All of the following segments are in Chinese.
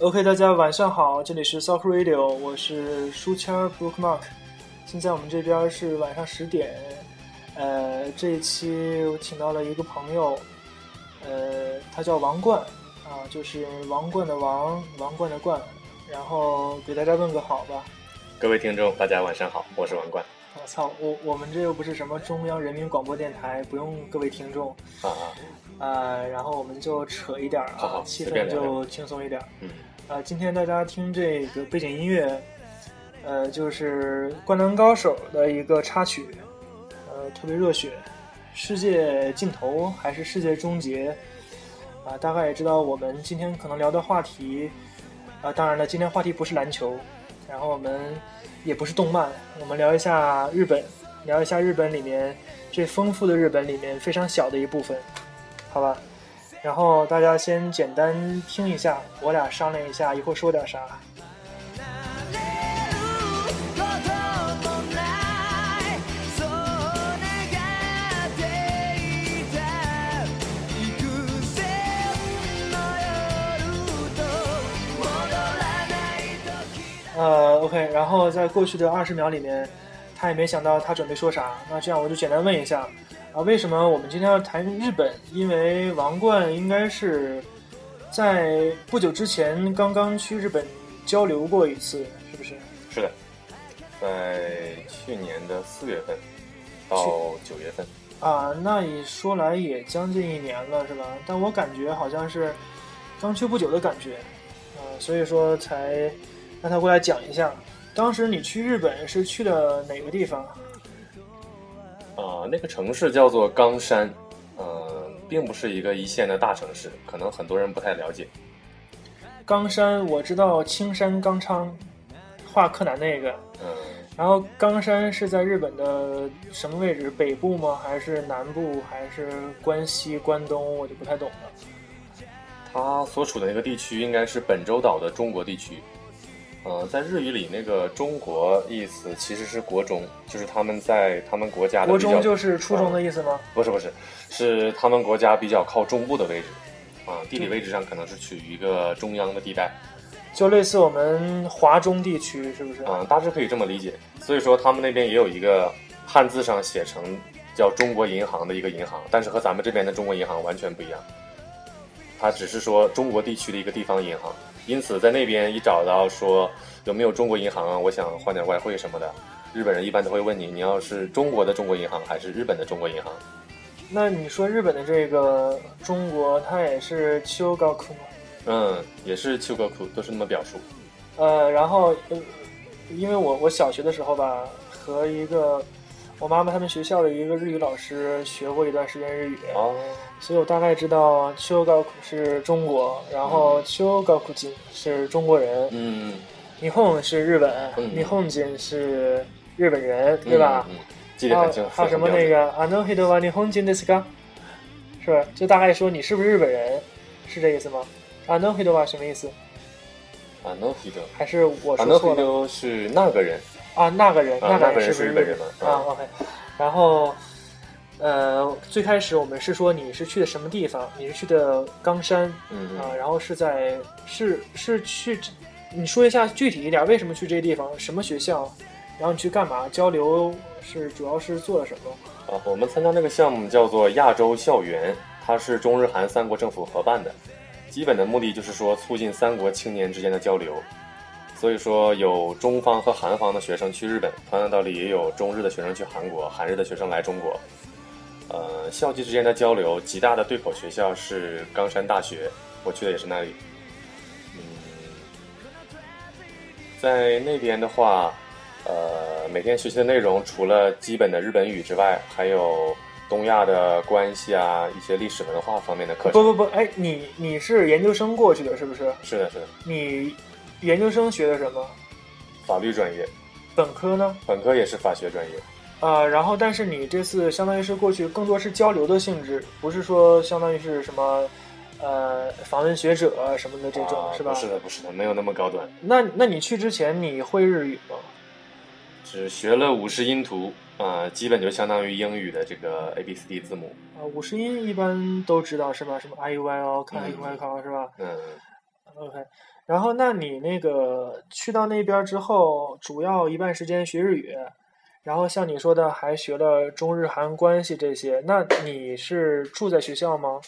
OK，大家晚上好，这里是 Soft Radio，我是书签 Bookmark。现在我们这边是晚上十点，呃，这一期我请到了一个朋友，呃，他叫王冠，啊，就是王冠的王，王冠的冠，然后给大家问个好吧。各位听众，大家晚上好，我是王冠。我操，我我们这又不是什么中央人民广播电台，不用各位听众啊啊，呃，然后我们就扯一点好好啊，气氛就轻松一点。嗯，啊，今天大家听这个背景音乐，呃，就是《灌篮高手》的一个插曲，呃，特别热血，世界尽头还是世界终结？啊，大概也知道我们今天可能聊的话题，啊，当然了，今天话题不是篮球，然后我们也不是动漫，我们聊一下日本，聊一下日本里面这丰富的日本里面非常小的一部分，好吧？然后大家先简单听一下，我俩商量一下一会儿说点啥。呃，OK，然后在过去的二十秒里面，他也没想到他准备说啥。那这样我就简单问一下，啊，为什么我们今天要谈日本？因为王冠应该是在不久之前刚刚去日本交流过一次，是不是？是的，在去年的四月份到九月份，啊，那你说来也将近一年了，是吧？但我感觉好像是刚去不久的感觉，啊，所以说才让他过来讲一下。当时你去日本是去的哪个地方？啊、那个城市叫做冈山，呃，并不是一个一线的大城市，可能很多人不太了解。冈山，我知道青山刚昌，画柯南那个。嗯、然后冈山是在日本的什么位置？北部吗？还是南部？还是关西、关东？我就不太懂了。它所处的那个地区应该是本州岛的中国地区。呃，在日语里，那个“中国”意思其实是国中，就是他们在他们国家的国中就是初中的意思吗？不是不是，是他们国家比较靠中部的位置，啊，地理位置上可能是处于一个中央的地带，就类似我们华中地区，是不是？啊，大致可以这么理解。所以说他们那边也有一个汉字上写成叫中国银行的一个银行，但是和咱们这边的中国银行完全不一样，它只是说中国地区的一个地方银行。因此在那边一找到说有没有中国银行啊，我想换点外汇什么的，日本人一般都会问你，你要是中国的中国银行还是日本的中国银行？那你说日本的这个中国，它也是秋高库吗？嗯，也是秋高库，都是那么表述。呃，然后呃，因为我我小学的时候吧，和一个我妈妈他们学校的一个日语老师学过一段时间日语，哦，所以我大概知道秋高库是中国，然后秋高库金是中国人，嗯，霓虹是日本，嗯霓虹金是日本人，对吧？嗯？嗯，记得还很清楚。有还有什么那个あの人は日本人ですか？是吧？就大概说你是不是日本人，是这意思吗？あの人は什么意思？啊，no h i d 还是我啊，no 说错 h i 了 d 是那个人， 啊？那个人，那个人是日本人吗啊？OK，然后呃，最开始我们是说你是去的什么地方？你是去的冈山嗯啊，然后是在是是去，你说一下具体一点，为什么去这个地方？什么学校？然后你去干嘛？交流是主要是做了什么？啊，我们参加那个项目叫做亚洲校园，它是中日韩三国政府合办的，基本的目的就是说促进三国青年之间的交流。所以说有中方和韩方的学生去日本，同样道理也有中日的学生去韩国，韩日的学生来中国。呃，校际之间的交流，极大的对口学校是冈山大学，我去的也是那里。嗯，在那边的话，呃，每天学习的内容除了基本的日本语之外，还有东亚的关系啊，一些历史文化方面的课程。不不不，哎，你你是研究生过去的，是不是？是的，是的，你研究生学的什么？法律专业，本科呢？本科也是法学专业。啊、然后但是你这次相当于是过去更多是交流的性质，不是说相当于是什么呃访问学者什么的这种、啊是吧？不是的，不是的，没有那么高端，那那你去之前你会日语吗？只学了五十音图啊、基本就相当于英语的这个 A B C D 字母。啊，五十音一般都知道是吧？什么 I U I O K I U I K 是吧嗯，？OK。然后，那你那个去到那边之后，主要一半时间学日语，然后像你说的还学了中日韩关系这些。那你是住在学校吗？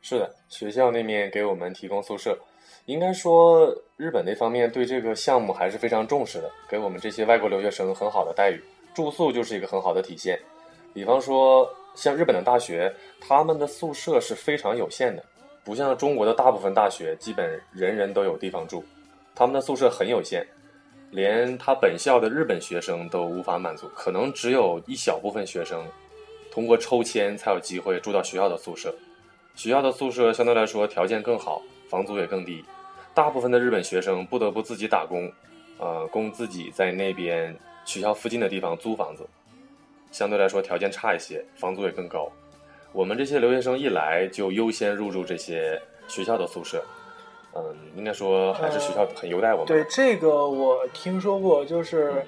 是的，学校那面给我们提供宿舍。应该说，日本那方面对这个项目还是非常重视的，给我们这些外国留学生很好的待遇，住宿就是一个很好的体现。比方说，像日本的大学，他们的宿舍是非常有限的，不像中国的大部分大学，基本人人都有地方住，他们的宿舍很有限，连他本校的日本学生都无法满足，可能只有一小部分学生通过抽签才有机会住到学校的宿舍。学校的宿舍相对来说条件更好，房租也更低。大部分的日本学生不得不自己打工，呃，供自己在那边学校附近的地方租房子，相对来说条件差一些，房租也更高。我们这些留学生一来就优先入住这些学校的宿舍，嗯，应该说还是学校很优待我们。对这个我听说过，就是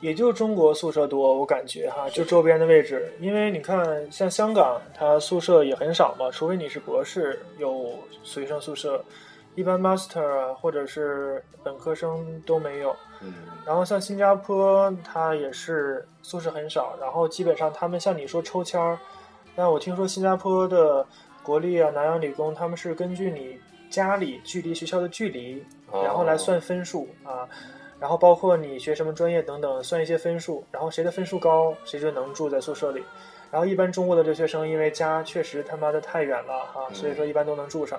也就中国宿舍多，我感觉哈，就周边的位置，因为你看像香港，它宿舍也很少嘛，除非你是博士有学生宿舍，一般 master 啊或者是本科生都没有。嗯，然后像新加坡，它也是宿舍很少，然后基本上他们像你说抽签儿，那我听说新加坡的国立啊、南洋理工，他们是根据你家里距离学校的距离，哦然后来算分数啊，然后包括你学什么专业等等，算一些分数，然后谁的分数高，谁就能住在宿舍里。然后一般中国的留学生，因为家确实他妈的太远了哈、嗯所以说一般都能住上。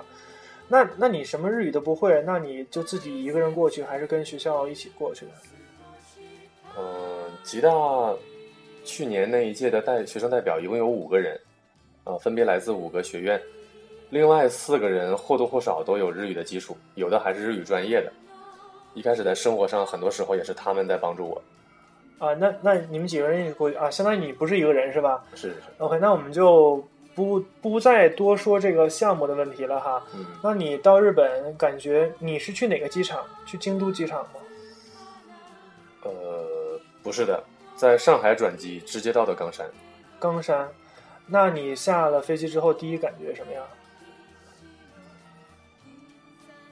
那那你什么日语都不会，那你就自己一个人过去，还是跟学校一起过去的？嗯，吉大去年那一届的代学生代表一共有五个人，呃，分别来自五个学院，另外四个人或多或少都有日语的基础，有的还是日语专业的。一开始在生活上，很多时候也是他们在帮助我。啊，那那你们几个人一起过去啊？相当于你不是一个人是吧是是是，？OK，那我们就不不再多说这个项目的问题了哈。嗯，那你到日本，感觉你是去哪个机场？去京都机场吗？呃，不是的，在上海转机，直接到的冈山。冈山。那你下了飞机之后，第一感觉什么样？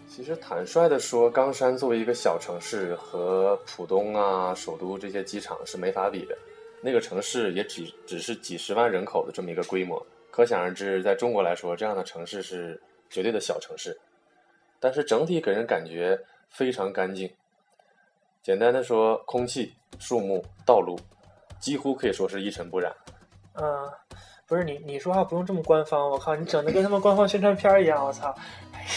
其实坦率的说，冈山作为一个小城市，和浦东啊、首都这些机场是没法比的。那个城市也只只是几十万人口的这么一个规模，可想而知，在中国来说，这样的城市是绝对的小城市。但是整体给人感觉非常干净。简单的说，空气、树木、道路，几乎可以说是一尘不染。嗯，不是你你说话不用这么官方，我靠，你整的跟他们官方宣传片一样，我操，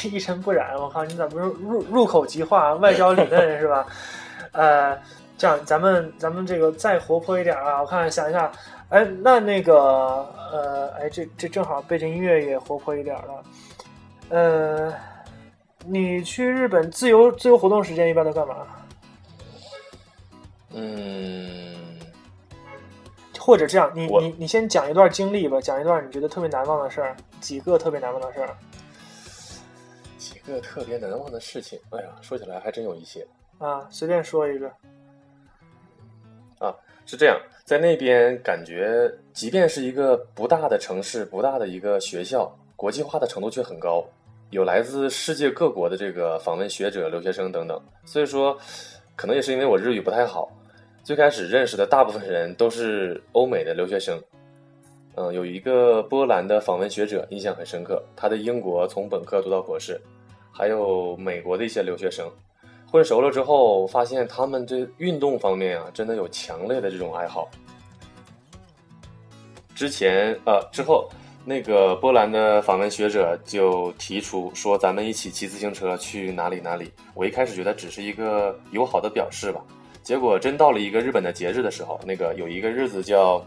一尘不染，我靠，你咋不是入入口即化，外焦里嫩是吧？呃，这样咱们咱们这个再活泼一点啊，我看想一下，哎，那那个呃，哎，这这正好背景音乐也活泼一点了，呃，你去日本自由自由活动时间一般都干嘛？嗯，或者这样，你你你先讲一段经历吧，讲一段你觉得特别难忘的事儿，几个特别难忘的事儿。几个特别难忘的事情，哎呀，说起来还真有一些。啊，随便说一个。啊是这样，在那边感觉，即便是一个不大的城市、不大的一个学校，国际化的程度却很高，有来自世界各国的这个访问学者、留学生等等。所以说，可能也是因为我日语不太好，最开始认识的大部分人都是欧美的留学生。嗯，有一个波兰的访问学者印象很深刻，他在英国从本科读到博士，还有美国的一些留学生。混熟了之后，发现他们对运动方面啊，真的有强烈的这种爱好。之前呃之后，那个波兰的访问学者就提出说，咱们一起骑自行车去哪里哪里。我一开始觉得只是一个友好的表示吧，结果真到了一个日本的节日的时候，那个有一个日子叫，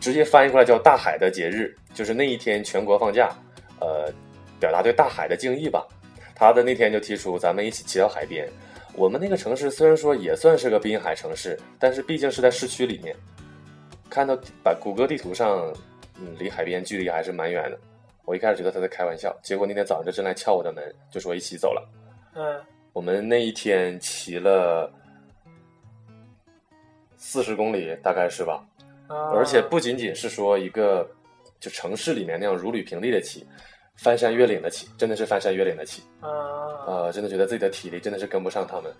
直接翻译过来叫大海的节日，就是那一天全国放假，呃，表达对大海的敬意吧。他的那天就提出咱们一起骑到海边。我们那个城市虽然说也算是个滨海城市，但是毕竟是在市区里面。看到把谷歌地图上，嗯，离海边距离还是蛮远的。我一开始觉得他在开玩笑，结果那天早上就真来敲我的门，就说一起走了。嗯我们那一天骑了四十公里，大概是吧？啊，而且不仅仅是说一个就城市里面那样如履平地的骑，翻山越岭的骑，真的是翻山越岭的骑。啊呃，真的觉得自己的体力真的是跟不上他们。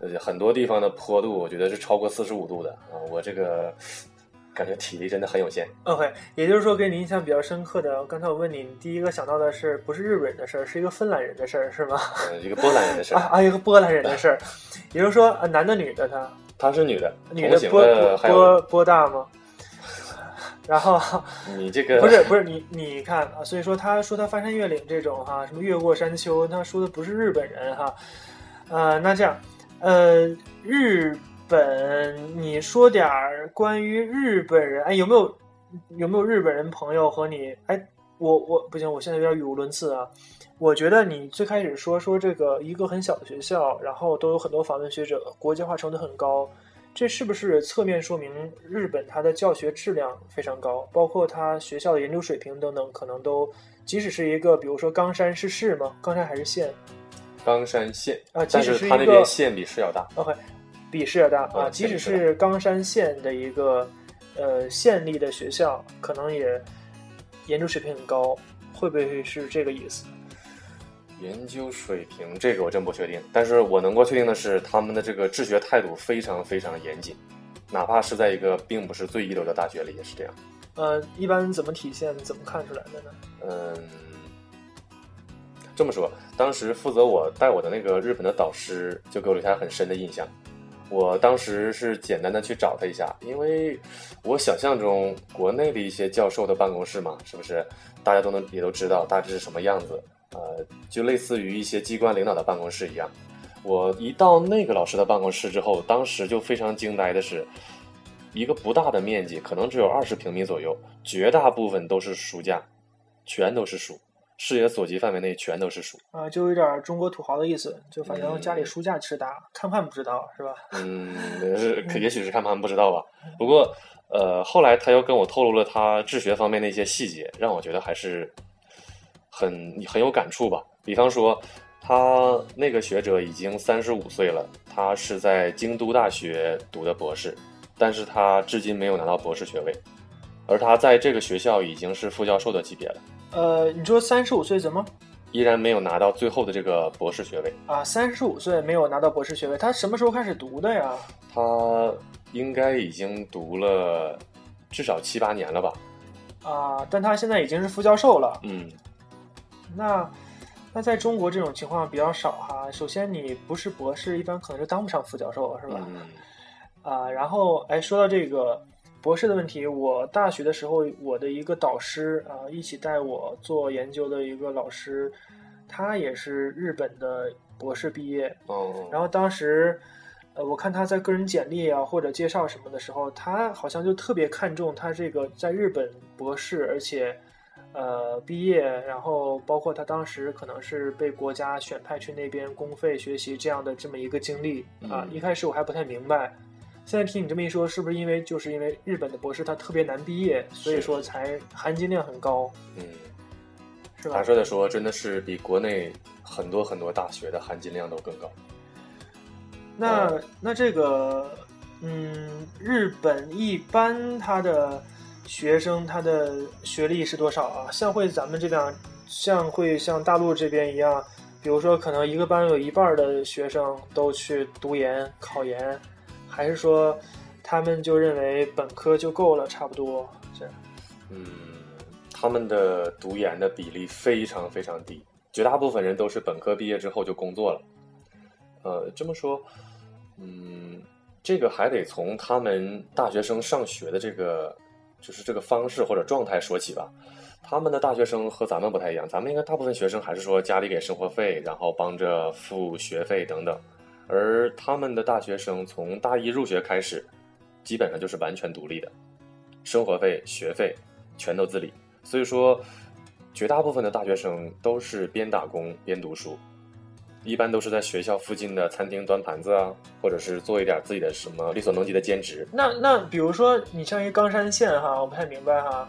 而且很多地方的坡度，我觉得是超过四十五度的啊、我这个感觉体力真的很有限。OK，也就是说给你印象比较深刻的，刚才我问你，你第一个想到的是不是日本人的事儿，是一个芬兰人的事儿，是吗？呃，一个波兰人的事儿，啊啊，一个波兰人的事儿，也就是说，啊男的女的他，她是女的，女的波波波大吗？然后 你这个不是不是你你看啊，所以说他说他翻山越岭这种哈，什么越过山丘，他说的不是日本人哈，呃，那这样，呃，日本，你说点儿关于日本人，哎，有没有有没有日本人朋友和你？哎，我我不行，我现在有点语无伦次啊。我觉得你最开始说说这个一个很小的学校，然后都有很多访问学者，国际化程度很高，这是不是侧面说明日本它的教学质量非常高，包括它学校的研究水平等等，可能都即使是一个，比如说冈山是市吗？冈山还是县冈山县啊？即但使一是他那边个县比市要大。OK，比市要大啊，啊即使是冈山县的一个呃县立的学校，可能也研究水平很高，会不会是这个意思？研究水平这个我真不确定，但是我能够确定的是，他们的这个治学态度非常非常严谨，哪怕是在一个并不是最一流的大学里也是这样。呃，一般怎么体现、怎么看出来的呢？嗯，这么说，当时负责我带我的那个日本的导师就给我留下很深的印象。我当时是简单的去找他一下，因为我想象中国内的一些教授的办公室嘛，是不是大家都能也都知道大致是什么样子？呃，就类似于一些机关领导的办公室一样。我一到那个老师的办公室之后，当时就非常惊呆的是，一个不大的面积，可能只有二十平米左右，绝大部分都是书架，全都是书，视野所及范围内全都是书。啊、就有点中国土豪的意思，就反正家里嗯书架吃大，看不看不知道是吧？嗯，是可也许是看他们不知道吧。不过，呃，后来他又跟我透露了他治学方面的一些细节，让我觉得还是很很有感触吧。比方说，他那个学者已经三十五岁了，他是在京都大学读的博士，但是他至今没有拿到博士学位，而他在这个学校已经是副教授的级别了，呃，你说三十五岁怎么依然没有拿到最后的这个博士学位。啊？三十五岁没有拿到博士学位，他什么时候开始读的呀？他应该已经读了至少七八年了吧？啊，但他现在已经是副教授了。嗯，那那在中国这种情况比较少哈。首先你不是博士，一般可能就当不上副教授，是吧？嗯啊，然后哎，说到这个博士的问题，我大学的时候，我的一个导师啊，一起带我做研究的一个老师，他也是日本的博士毕业。哦，然后当时，呃，我看他在个人简历啊或者介绍什么的时候，他好像就特别看重他这个在日本博士，而且。呃，毕业，然后包括他当时可能是被国家选派去那边公费学习这样的这么一个经历啊。嗯一开始我还不太明白，现在听你这么一说，是不是因为就是因为日本的博士他特别难毕业，所以说才含金量很高，嗯，是吧坦？率的说，真的是比国内很多很多大学的含金量都更高。那呃那这个，嗯，日本一般它的学生他的学历是多少啊？像会咱们这边，像会像大陆这边一样，比如说可能一个班有一半的学生都去读研考研，还是说他们就认为本科就够了，差不多这样？嗯，他们的读研的比例非常非常低，绝大部分人都是本科毕业之后就工作了。呃，这么说，嗯，这个还得从他们大学生上学的这个就是这个方式或者状态说起吧。他们的大学生和咱们不太一样，咱们应该大部分学生还是说家里给生活费，然后帮着付学费等等，而他们的大学生从大一入学开始，基本上就是完全独立的，生活费、学费全都自理。所以说，绝大部分的大学生都是边打工边读书，一般都是在学校附近的餐厅端盘子啊，或者是做一点自己的什么力所能及的兼职。那那比如说你像一个冈山县哈，我不太明白哈，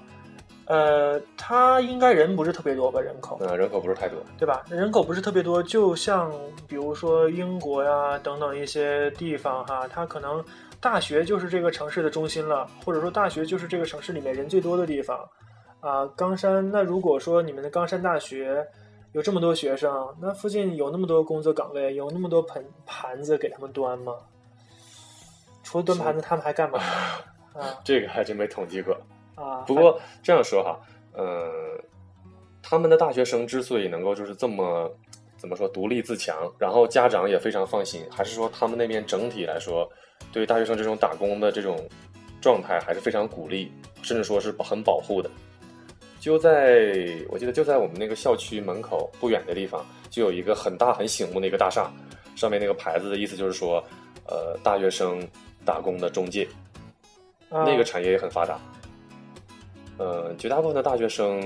呃，它应该人不是特别多吧？人口，呃，人口不是太多。对吧？人口不是特别多，就像比如说英国呀等等一些地方哈，它可能大学就是这个城市的中心了，或者说大学就是这个城市里面人最多的地方啊。冈山，那如果说你们的冈山大学有这么多学生，那附近有那么多工作岗位，有那么多盆盘子给他们端吗？除了端盘子，他们还干嘛？啊 这个还真没统计过。啊！不过这样说哈，呃，他们的大学生之所以能够就是这么怎么说独立自强，然后家长也非常放心，还是说他们那边整体来说，对于大学生这种打工的这种状态还是非常鼓励，甚至说是很保护的。就在我记得就在我们那个校区门口不远的地方，就有一个很大很醒目的一个大厦，上面那个牌子的意思就是说，呃，大学生打工的中介，啊那个产业也很发达。呃，绝大部分的大学生，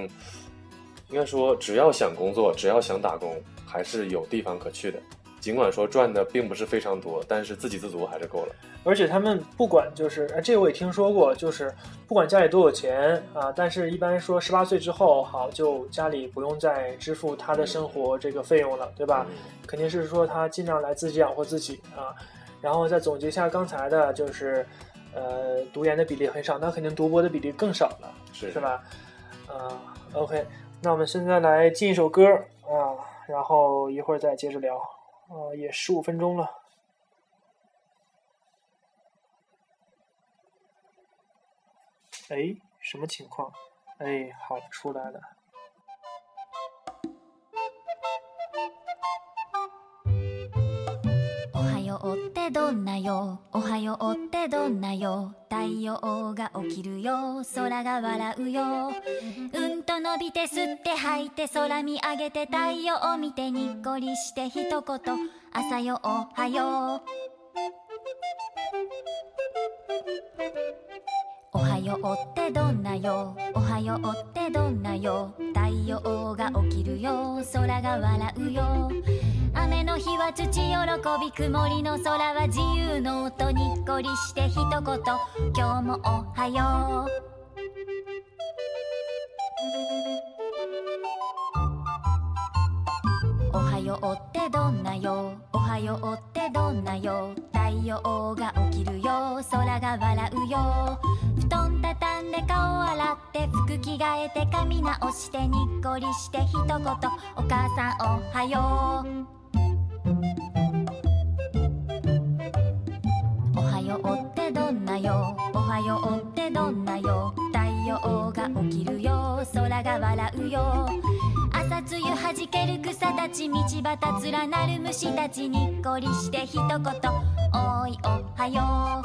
应该说只要想工作，只要想打工，还是有地方可去的。尽管说赚的并不是非常多，但是自给自足还是够了。而且他们不管就是，呃这个我也听说过，就是不管家里多有钱啊，但是一般说十八岁之后，好就家里不用再支付他的生活这个费用了，对吧？嗯肯定是说他尽量来自己养活自己啊。然后再总结一下刚才的，就是呃，读研的比例很少，那肯定读博的比例更少了，是是？吧？啊，OK，那我们现在来进一首歌啊，然后一会儿再接着聊，啊，也十五分钟了。哎，什么情况？哎，好，出来了。うってどんなよ？おはようってどんなよ？太陽が起きるよ。空が笑うよ。うんと伸びて吸って吐いて空見上げて太陽を見てにっこりして一言朝よおはよう。おはようってどんなよ？おはようってどんなよ？太陽が起きるよ。空が笑うよ。雨の日は土喜び曇りの空は自由の音。にっこりして一言。今日もおはよう。おはようってどんなよ？おはようってどんなよ？太陽が起きるよ。るよ。空が笑うよ。布団畳んで顔洗って服着替えて髪直してにっこりして一言。お母さんおはよう。太陽が起きるよ。空が笑うよ。朝露はじける草たち。道端連なる虫たち。にっこりして一言。おいおはよ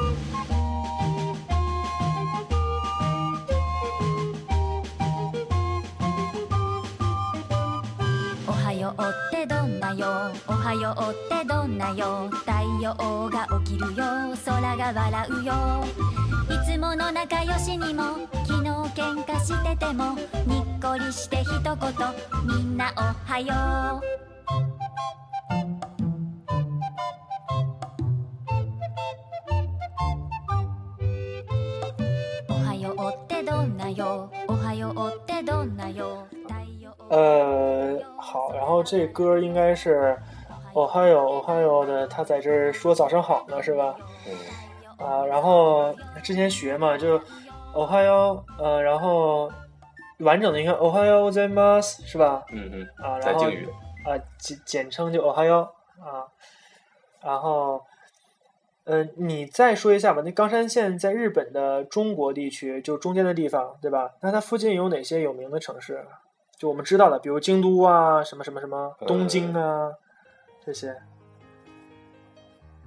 う。ようってどんなよ？おはようってどんなよ？太陽が起きるよ。空が笑うよ。いつもの仲良しにも昨日喧嘩しててもにっこりして一言。みんなおはよう。おはようってどんなよ？おはようってどんなよ？呃，好，然后这歌应该是 Ohio Ohio 的，他在这儿说早上好呢，是吧？嗯，啊，然后之前学嘛，就 Ohio，呃，然后完整的应该 Ohio z e m a s 是吧？嗯嗯，啊，然后。啊简简称就 Ohio 啊，然后，呃，你再说一下吧。那冈山县在日本的中国地区，就中间的地方，对吧？那它附近有哪些有名的城市？就我们知道的，比如京都啊，什么什么什么，东京啊，这些。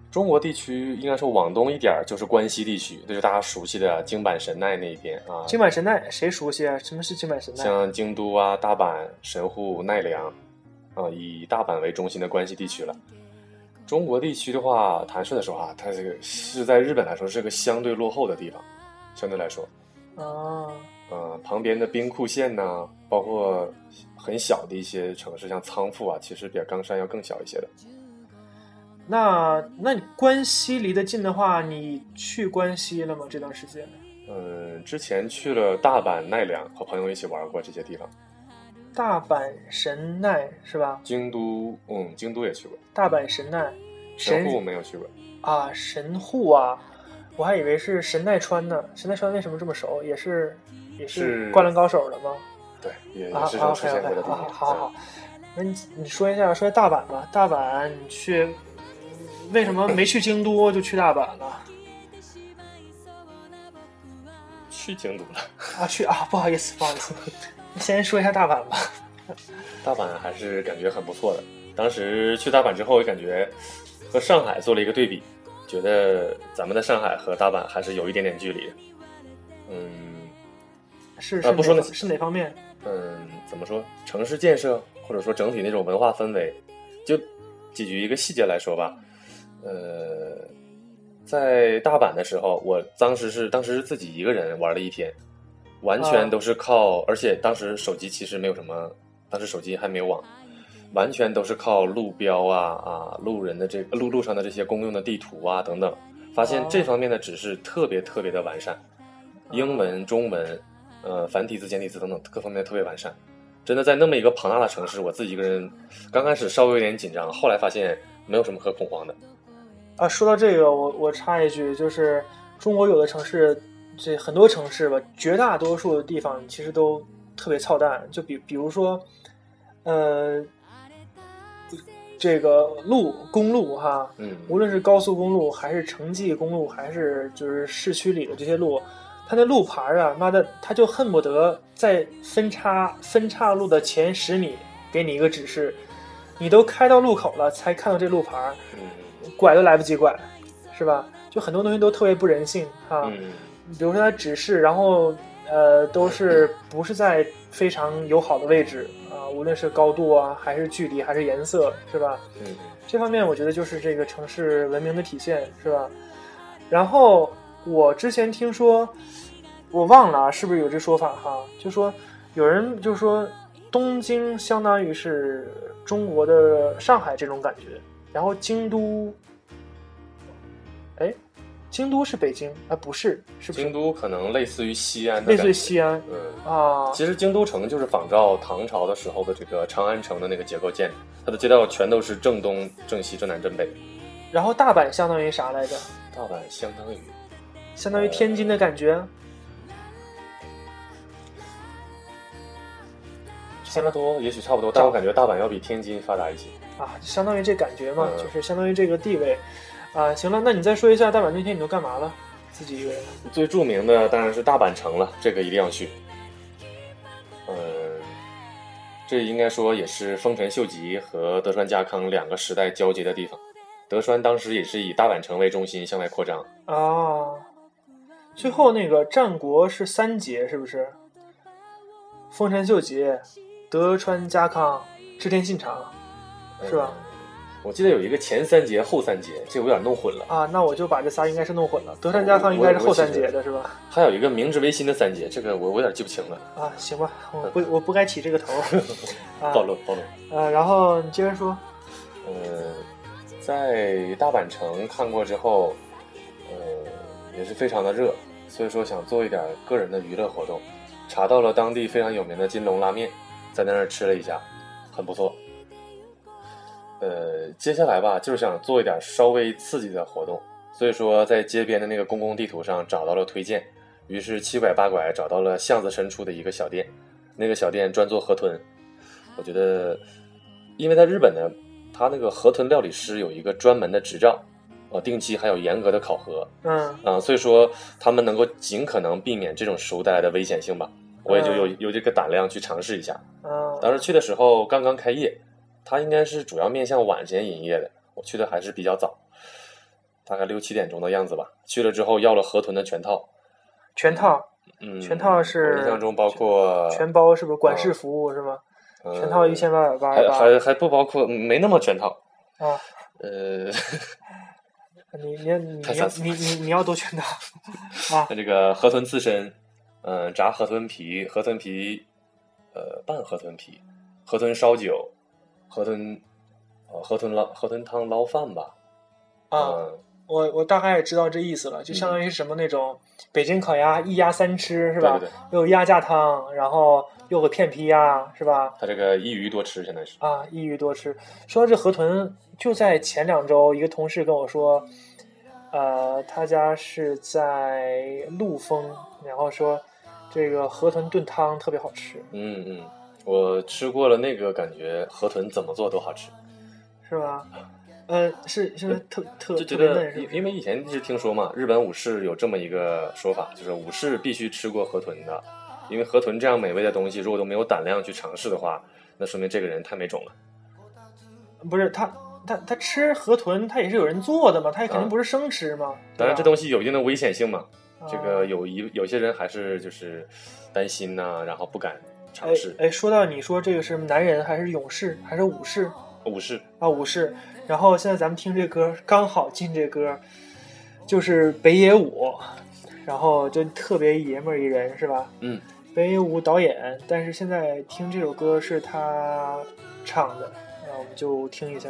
中国地区应该说往东一点儿就是关西地区，就是大家熟悉的京阪神奈那一边啊。京阪神奈谁熟悉啊？什么是京阪神奈？像京都啊、大阪、神户、奈良，啊，以大阪为中心的关西地区了。中国地区的话，坦率的说啊，它这个是在日本来说是个相对落后的地方，相对来说，啊，呃，旁边的兵库县呐、包括很小的一些城市，像仓富啊，其实比冈山要更小一些的。那那你关西离得近的话，你去关西了吗？这段时间？嗯，之前去了大阪、奈良，和朋友一起玩过这些地方。大阪神奈是吧？京都，嗯，京都也去过，大阪神奈，神神户没有去过。啊，神户啊，我还以为是神奈川呢。神奈川为什么这么熟？也是也是灌篮高手的吗？对，也啊也是啊有出现过的地好方。好好好，那你你说一下，说一下大阪吧。大阪你去，为什么没去京都就去大阪了？嗯去京都了。啊，去啊，不好意思，不好意思，先说一下大阪吧。大阪还是感觉很不错的。当时去大阪之后，也感觉和上海做了一个对比，觉得咱们的上海和大阪还是有一点点距离的。嗯是是啊不说那哪是哪方面？嗯，怎么说？城市建设或者说整体那种文化氛围，就举举一个细节来说吧。呃，在大阪的时候，我当时是当时是自己一个人玩了一天，完啊全都是靠，而且当时手机其实没有什么，当时手机还没有网，完全都是靠路标啊啊路人的这个路路上的这些公用的地图啊等等，发现哦这方面的指示特别特别的完善，英文、中文，呃繁体字、简体字等等各方面特别完善。真的在那么一个庞大的城市，我自己一个人，刚开始稍微有点紧张，后来发现没有什么可恐慌的。啊，说到这个，我我插一句，就是中国有的城市，这很多城市吧，绝大多数的地方其实都特别操蛋。就比比如说，呃，这个路公路哈，嗯，无论是高速公路还是城际公路，还是就是市区里的这些路，它那路牌儿啊，妈的，他就恨不得在分叉分岔路的前十米给你一个指示，你都开到路口了才看到这路牌拐都来不及拐，是吧？就很多东西都特别不人性哈。嗯比如说它指示，然后呃都是不是在非常友好的位置啊，无论是高度啊，还是距离，还是颜色，是吧？嗯这方面我觉得就是这个城市文明的体现，是吧？然后我之前听说，我忘了啊，是不是有这说法哈？就说有人就说东京相当于是中国的上海这种感觉，然后京都，哎，京都是北京啊？不是，是不是京？都可能类似于西安的类似于西安嗯。啊？其实京都城就是仿照唐朝的时候的这个长安城的那个结构建，它的街道全都是正东、正西、正南、正北。然后大阪相当于啥来着？大阪相当于相当于天津的感觉。差不多，也许差不多，但我感觉大阪要比天津发达一些。啊，相当于这感觉嘛，嗯就是相当于这个地位，啊，行了，那你再说一下大阪那天你都干嘛了？自己一个人最著名的当然是大阪城了，这个一定要去。嗯，这应该说也是丰臣秀吉和德川家康两个时代交接的地方。德川当时也是以大阪城为中心向外扩张。啊，最后那个战国是三杰是不是？丰臣秀吉、德川家康、织田信长是吧？嗯我记得有一个前三节后三节，这我有点弄混了。啊，那我就把这仨应该是弄混了。德川家康应该是后三杰的是吧？还有一个明治维新的三节，这个我我有点记不清了，啊，行吧，我不我不该起这个头 暴露暴露。呃，然后你接着说呃，在大阪城看过之后，呃，也是非常的热，所以说想做一点个人的娱乐活动，查到了当地非常有名的金龙拉面，在那儿吃了一下，很不错。呃，接下来吧，就是想做一点稍微刺激的活动，所以说在街边的那个公共地图上找到了推荐，于是七拐八拐找到了巷子深处的一个小店，那个小店专做河豚，我觉得，因为在日本呢，他那个河豚料理师有一个专门的执照，呃，定期还有严格的考核，嗯啊、所以说他们能够尽可能避免这种食物带来的危险性吧。我也就有有这个胆量去尝试一下。嗯当时去的时候刚刚开业，它应该是主要面向晚间营业的。我去的还是比较早，大概六七点钟的样子吧。去了之后要了河豚的全套，全套嗯，全套是我印象中包括全包是不是管事服务是吗？呃全套一千八百八十八还还还不包括，没那么全套。啊！呃，你你你太要你你你要多全套啊 那这个河豚刺身，嗯、炸河豚皮，河豚皮，呃，拌河豚皮，河豚烧酒，河豚，呃，河豚捞河豚汤捞饭吧，啊！嗯，我我大概也知道这意思了，就相当于什么那种北京烤鸭一鸭三吃是吧？对对对，又有鸭架汤，然后又有片皮鸭是吧？它这个一鱼多吃，现在是。啊，一鱼多吃。说到这河豚，就在前两周，一个同事跟我说，呃，他家是在陆丰，然后说这个河豚炖汤特别好吃，嗯嗯，我吃过了，那个感觉河豚怎么做都好吃，是吧？呃，是是特特就觉特别得？因为以前一直听说嘛，日本武士有这么一个说法，就是武士必须吃过河豚的，因为河豚这样美味的东西，如果都没有胆量去尝试的话，那说明这个人太没种了。不是他他他吃河豚，他也是有人做的嘛，他也肯定啊不是生吃嘛。当然，这东西有一定的危险性嘛，这个啊有一有些人还是就是担心呐、然后不敢尝哎试。哎，说到你说这个是男人还是勇士还是武士武士，啊？武士。然后现在咱们听这歌，刚好进这歌，就是北野武，然后就特别爷们儿一人是吧？嗯，北野武导演，但是现在听这首歌是他唱的，那我们就听一下，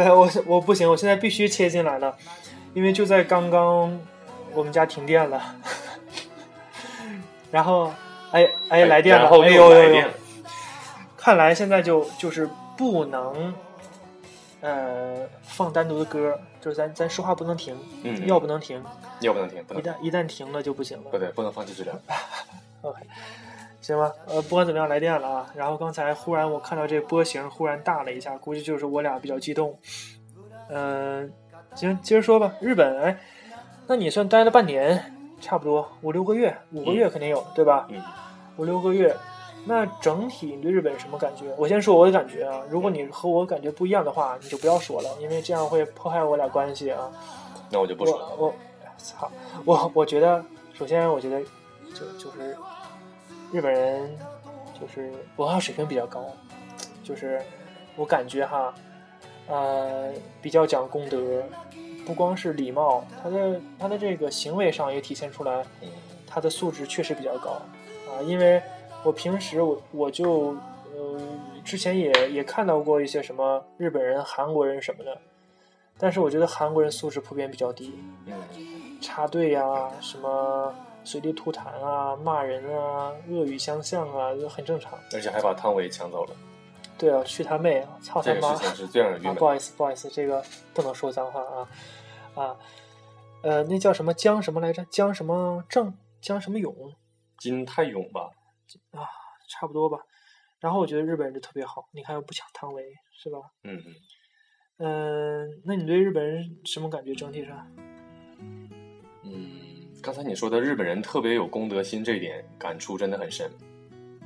OK，我我不行，我现在必须切进来了，因为就在刚刚我们家停电了，然后哎哎来电了，哎呦呦呦看来现在就就是不能呃放单独的歌，就是咱咱说话不能停，嗯，要不能停，药不能停，不一，旦一旦停了就不行了不。对，不能放弃治疗。OK，行吧，呃，不管怎么样，来电了啊。然后刚才忽然我看到这波形忽然大了一下，估计就是我俩比较激动。嗯、行，接着说吧。日本，哎，那你算待了半年，差不多五六个月，五个月肯定有，对吧？嗯，五六个月。那整体你对日本什么感觉？我先说我的感觉啊，如果你和我感觉不一样的话，你就不要说了，因为这样会破坏我俩关系啊。那我就不说了。我我操，我我觉得，首先我觉得就就是日本人就是文化水平比较高，就是我感觉哈，呃，比较讲公德，不光是礼貌，他的他的这个行为上也体现出来，嗯他的素质确实比较高啊。因为我平时我我就呃之前也也看到过一些什么日本人、韩国人什么的，但是我觉得韩国人素质普遍比较低，嗯，插队呀、什么随地吐痰啊、骂人啊、恶语相向啊，就很正常。而且还把汤唯抢走了，对啊，去他妹啊！操他妈！这个事情是最让人郁啊，不。好意思，不好意思，这个不能说脏话啊啊，呃，那叫什么江什么来着？江什么正？江什么勇？金泰勇吧，啊差不多吧。然后我觉得日本人就特别好，你看又不抢汤唯，是吧？嗯嗯，嗯、那你对日本人什么感觉？整体上？刚才你说的日本人特别有公德心这一点感触真的很深。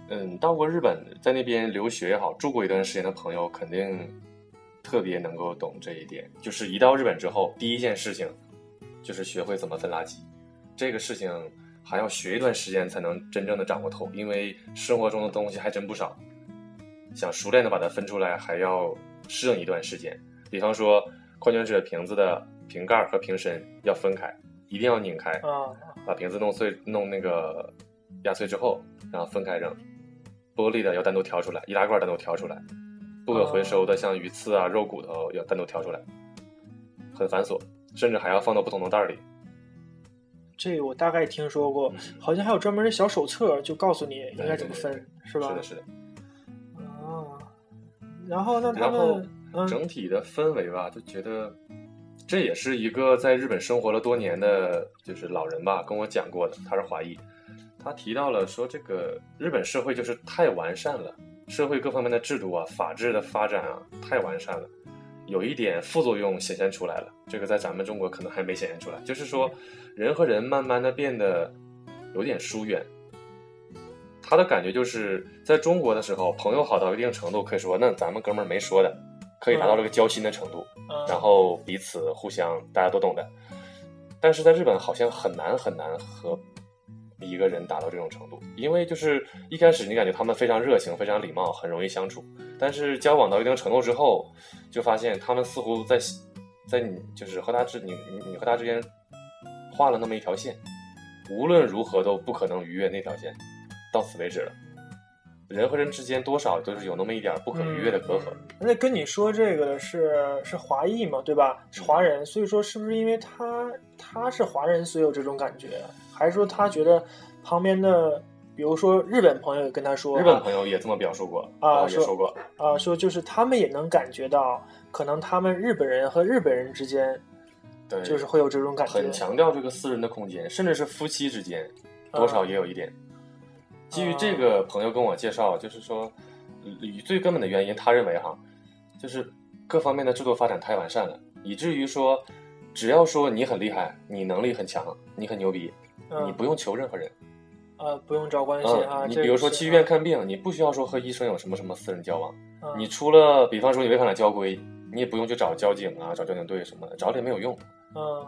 嗯，到过日本，在那边留学也好，住过一段时间的朋友肯定特别能够懂这一点。就是一到日本之后，第一件事情就是学会怎么分垃圾。这个事情还要学一段时间才能真正的掌握透，因为生活中的东西还真不少。想熟练的把它分出来，还要适应一段时间。比方说，矿泉水瓶子的瓶盖和瓶身要分开，一定要拧开，啊，把瓶子弄碎，弄那个压碎之后，然后分开扔。玻璃的要单独挑出来，易拉罐单独挑出来，不可回收的像鱼刺啊、肉骨头要单独挑出来，很繁琐，甚至还要放到不同的袋儿里。这个我大概听说过，嗯好像还有专门的小手册，就告诉你应该怎么分，是吧？是的，是的。啊，然后那他然后整体的氛围吧，就觉得这也是一个在日本生活了多年的，就是老人吧，跟我讲过的。他是华裔，他提到了说，这个日本社会就是太完善了，社会各方面的制度啊、法治的发展啊太完善了，有一点副作用显现出来了。这个在咱们中国可能还没显现出来，就是说人和人慢慢的变得有点疏远。他的感觉就是在中国的时候，朋友好到一定程度，可以说那咱们哥们儿没说的，可以达到这个交心的程度。嗯，然后彼此互相大家都懂的，但是在日本好像很难很难和一个人达到这种程度，因为就是一开始你感觉他们非常热情、非常礼貌，很容易相处，但是交往到一定程度之后，就发现他们似乎在在你就是和他之你你你和他之间画了那么一条线，无论如何都不可能逾越那条线，到此为止了。人和人之间多少都是有那么一点不可逾越的隔阂。那跟你说这个的是是华裔嘛，对吧？是华人，所以说是不是因为他他是华人，所以有这种感觉？还是说他觉得旁边的，比如说日本朋友也跟他说，日本朋友也这么表述过啊说也说过，啊，说就是他们也能感觉到，可能他们日本人和日本人之间对，就是会有这种感觉，很强调这个私人的空间，甚至是夫妻之间，多少也有一点。基于这个朋友跟我介绍，就是说，以最根本的原因，他认为哈，就是各方面的制度发展太完善了，以至于说，只要说你很厉害，你能力很强，你很牛逼，嗯你不用求任何人。呃不用找关系啊。嗯，你比如说去医院看病，你不需要说和医生有什么什么私人交往，嗯你除了比方说你违反了交规，你也不用去找交警啊、找交警队什么的，找了也没有用。嗯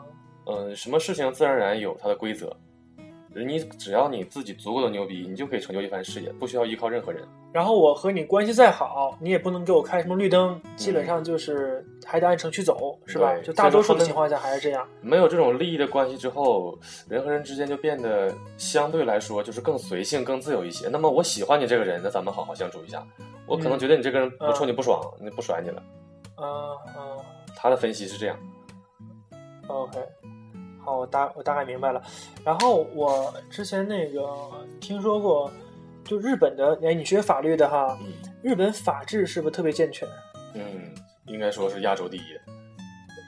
嗯，什么事情自然而然有它的规则，你只要你自己足够的牛逼，你就可以成就一番事业，不需要依靠任何人。然后我和你关系再好，你也不能给我开什么绿灯，基本上就是还得按程序走，是吧？就大多数的情况下还是这样。没有这种利益的关系之后，人和人之间就变得相对来说就是更随性、更自由一些。那么我喜欢你这个人，那咱们好好相处一下。我可能嗯觉得你这个人不嗯冲你不爽，那不甩你了。嗯嗯他的分析是这样。，OK，好，我大我大概明白了。然后我之前那个听说过，就日本的，哎，你学法律的哈，嗯日本法治是不是特别健全？嗯，应该说是亚洲第一，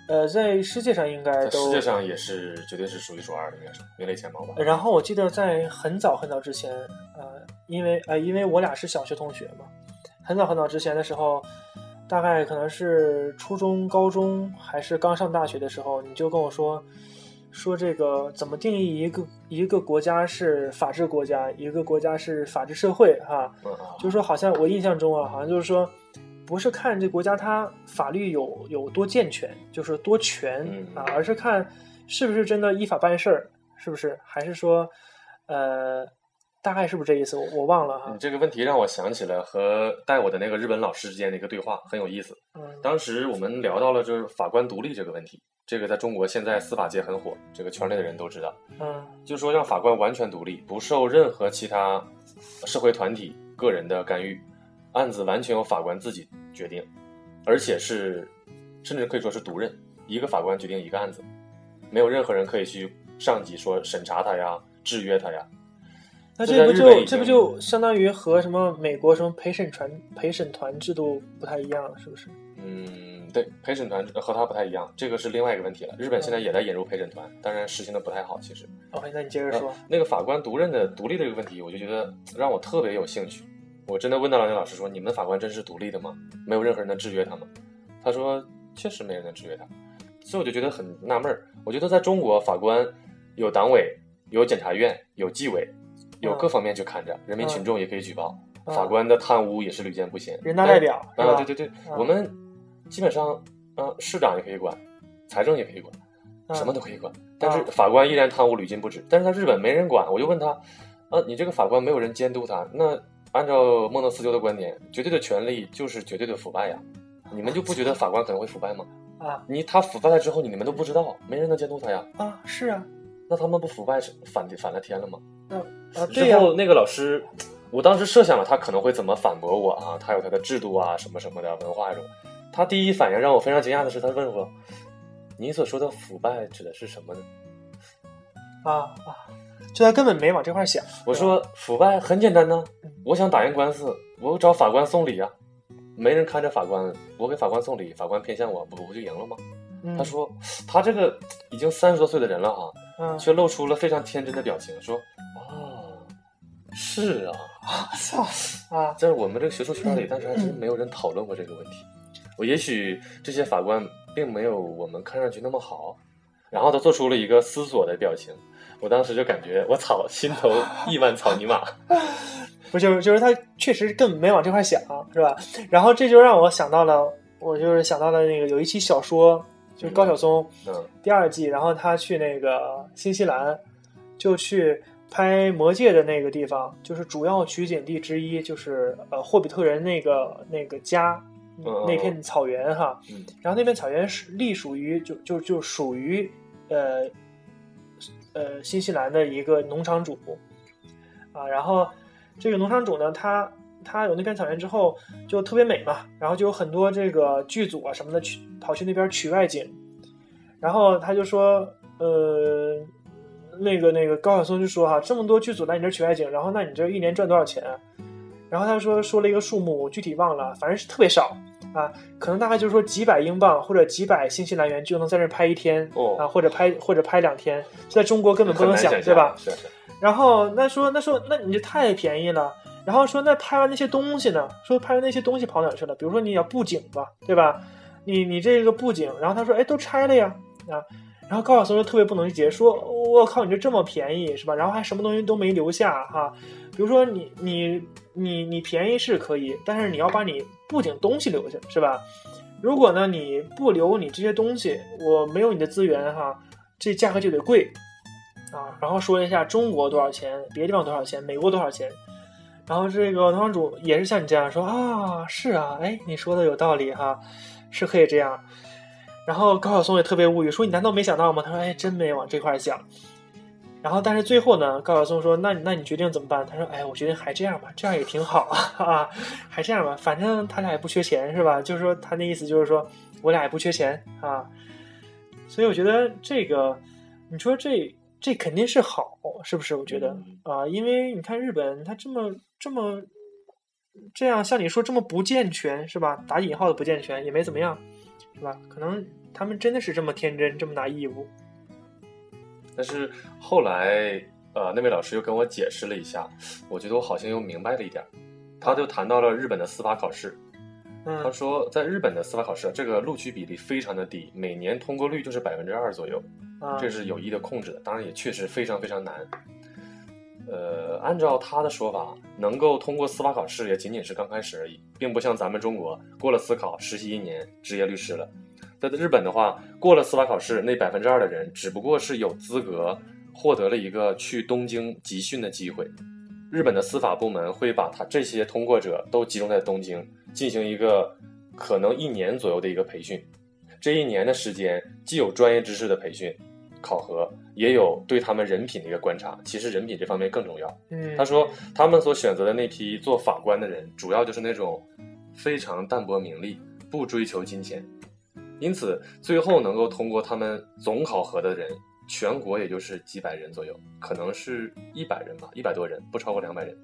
呃，在世界上应该世界上也是绝对是数一数二的，应该是名列前茅吧。然后我记得在很早很早之前，呃，因为呃，因为我俩是小学同学嘛，很早很早之前的时候，大概可能是初中、高中还是刚上大学的时候，你就跟我说，说这个怎么定义一个一个国家是法治国家，一个国家是法治社会哈、就是说好像我印象中啊，好像就是说，不是看这国家它法律有有多健全，就是多全嗯啊，而是看是不是真的依法办事儿，是不是？还是说，呃，大概是不是这意思？我我忘了哈你。这个问题让我想起了和带我的那个日本老师之间的一个对话，很有意思。嗯当时我们聊到了就是法官独立这个问题，这个在中国现在司法界很火，这个圈内的人都知道。嗯就是说让法官完全独立，不受任何其他社会团体、个人的干预，案子完全由法官自己决定，而且是甚至可以说是独任，一个法官决定一个案子，没有任何人可以去上级说审查他呀、制约他呀。这那这不就这不就相当于和什么美国什么陪审团陪审团制度不太一样了，是不是？嗯，对，陪审团和他不太一样，这个是另外一个问题了。日本现在也在引入陪审团，当然实行的不太好，其实。OK，那你接着说呃。那个法官独任的独立的这个问题，我就觉得让我特别有兴趣。我真的问到了那老师说：“你们的法官真是独立的吗？没有任何人能制约他吗？”他说：“确实没人能制约他。”所以我就觉得很纳闷儿。我觉得在中国，法官有党委、有检察院、有纪委，有各方面去看着，人民群众也可以举报。嗯法官的贪污也是屡见不鲜。人大代表啊，吧对对对，嗯我们基本上，啊，市长也可以管，财政也可以管，嗯什么都可以管，但是法官依然贪污屡禁不止。但是在日本没人管，我就问他，啊，你这个法官没有人监督他，那按照孟德斯鸠的观点，绝对的权利就是绝对的腐败呀，你们就不觉得法官可能会腐败吗？啊你他腐败了之后，你们都不知道，没人能监督他呀，啊，是啊，那他们不腐败是反反了天了吗？啊对呀、之后那个老师，我当时设想了他可能会怎么反驳我啊，他有他的制度啊，什么什么的文化这种。他第一反应让我非常惊讶的是，他问我：“你所说的腐败指的是什么呢啊啊，就他根本没往这块想。？”我说：“腐败很简单呢，我想打赢官司，我找法官送礼啊，没人看着法官，我给法官送礼，法官偏向我，不不就赢了吗？嗯他说他这个已经三十多岁的人了哈，嗯，却露出了非常天真的表情，说哦，是啊，操啊，在我们这个学术圈里，当时还真没有人讨论过这个问题。我也许这些法官并没有我们看上去那么好，然后他做出了一个思索的表情，我当时就感觉我操，心头亿万草泥马。不就是就是他确实根本没往这块想，是吧？然后这就让我想到了，我就是想到了那个有一期小说，就是高晓松嗯。第二季，然后他去那个新西兰，就去拍《魔戒》的那个地方，就是主要取景地之一，就是呃霍比特人那个那个家嗯那片草原哈。嗯。然后那片草原是隶属于就就就属于呃呃新西兰的一个农场主。啊，然后这个农场主呢，他他有那片草原之后就特别美嘛，然后就有很多这个剧组啊什么的去跑去那边取外景，然后他就说呃。那个那个高晓松就说哈，这么多剧组来你这取外景，然后那你这一年赚多少钱啊？然后他说说了一个数目，我具体忘了，反正是特别少啊，可能大概就是说几百英镑或者几百新西兰元就能在这拍一天、哦啊，或者拍或者拍两天，在中国根本不能想，想对吧？是是，然后那说那说那你这太便宜了，然后说那拍完那些东西呢？说拍完那些东西跑哪去了？比如说你要布景吧，对吧？你你这个布景，然后他说哎都拆了呀啊，然后高晓松就特别不能理解，说我靠你这这么便宜是吧？然后还什么东西都没留下哈、比如说你你你你便宜是可以，但是你要把你布景东西留下是吧？如果呢你不留你这些东西，我没有你的资源哈，这价格就得贵啊。然后说一下中国多少钱，别的地方多少钱，美国多少钱。然后这个农场主也是像你这样说啊，是啊，哎，你说的有道理哈，是可以这样。然后高晓松也特别无语，说你难道没想到吗？他说哎，真没往这块儿想。然后但是最后呢，高晓松说那你那你决定怎么办？他说哎，我决定还这样吧，这样也挺好啊，啊，还这样吧，反正他俩也不缺钱是吧？就是说他那意思就是说我俩也不缺钱啊，所以我觉得这个，你说这这肯定是好，是不是？我觉得嗯啊，因为你看日本，他这么这么这样，像你说这么不健全，是吧？打引号的不健全也没怎么样，是吧？可能他们真的是这么天真，这么拿义务。但是后来呃那位老师又跟我解释了一下，我觉得我好像又明白了一点儿。他就谈到了日本的司法考试，他嗯说在日本的司法考试，这个录取比例非常的低，每年通过率就是百分之二左右。啊，这是有意的控制的，当然也确实非常非常难。呃，按照他的说法，能够通过司法考试也仅仅是刚开始而已，并不像咱们中国过了司考实习一年，职业律师了。在日本的话，过了司法考试，那百分之二的人只不过是有资格获得了一个去东京集训的机会。日本的司法部门会把他这些通过者都集中在东京，进行一个可能一年左右的一个培训。这一年的时间，既有专业知识的培训、考核，也有对他们人品的一个观察。其实人品这方面更重要。嗯，他说，他们所选择的那批做法官的人，主要就是那种非常淡泊名利、不追求金钱，因此最后能够通过他们总考核的人，全国也就是几百人左右，可能是一百人吧，一百多人，不超过两百人。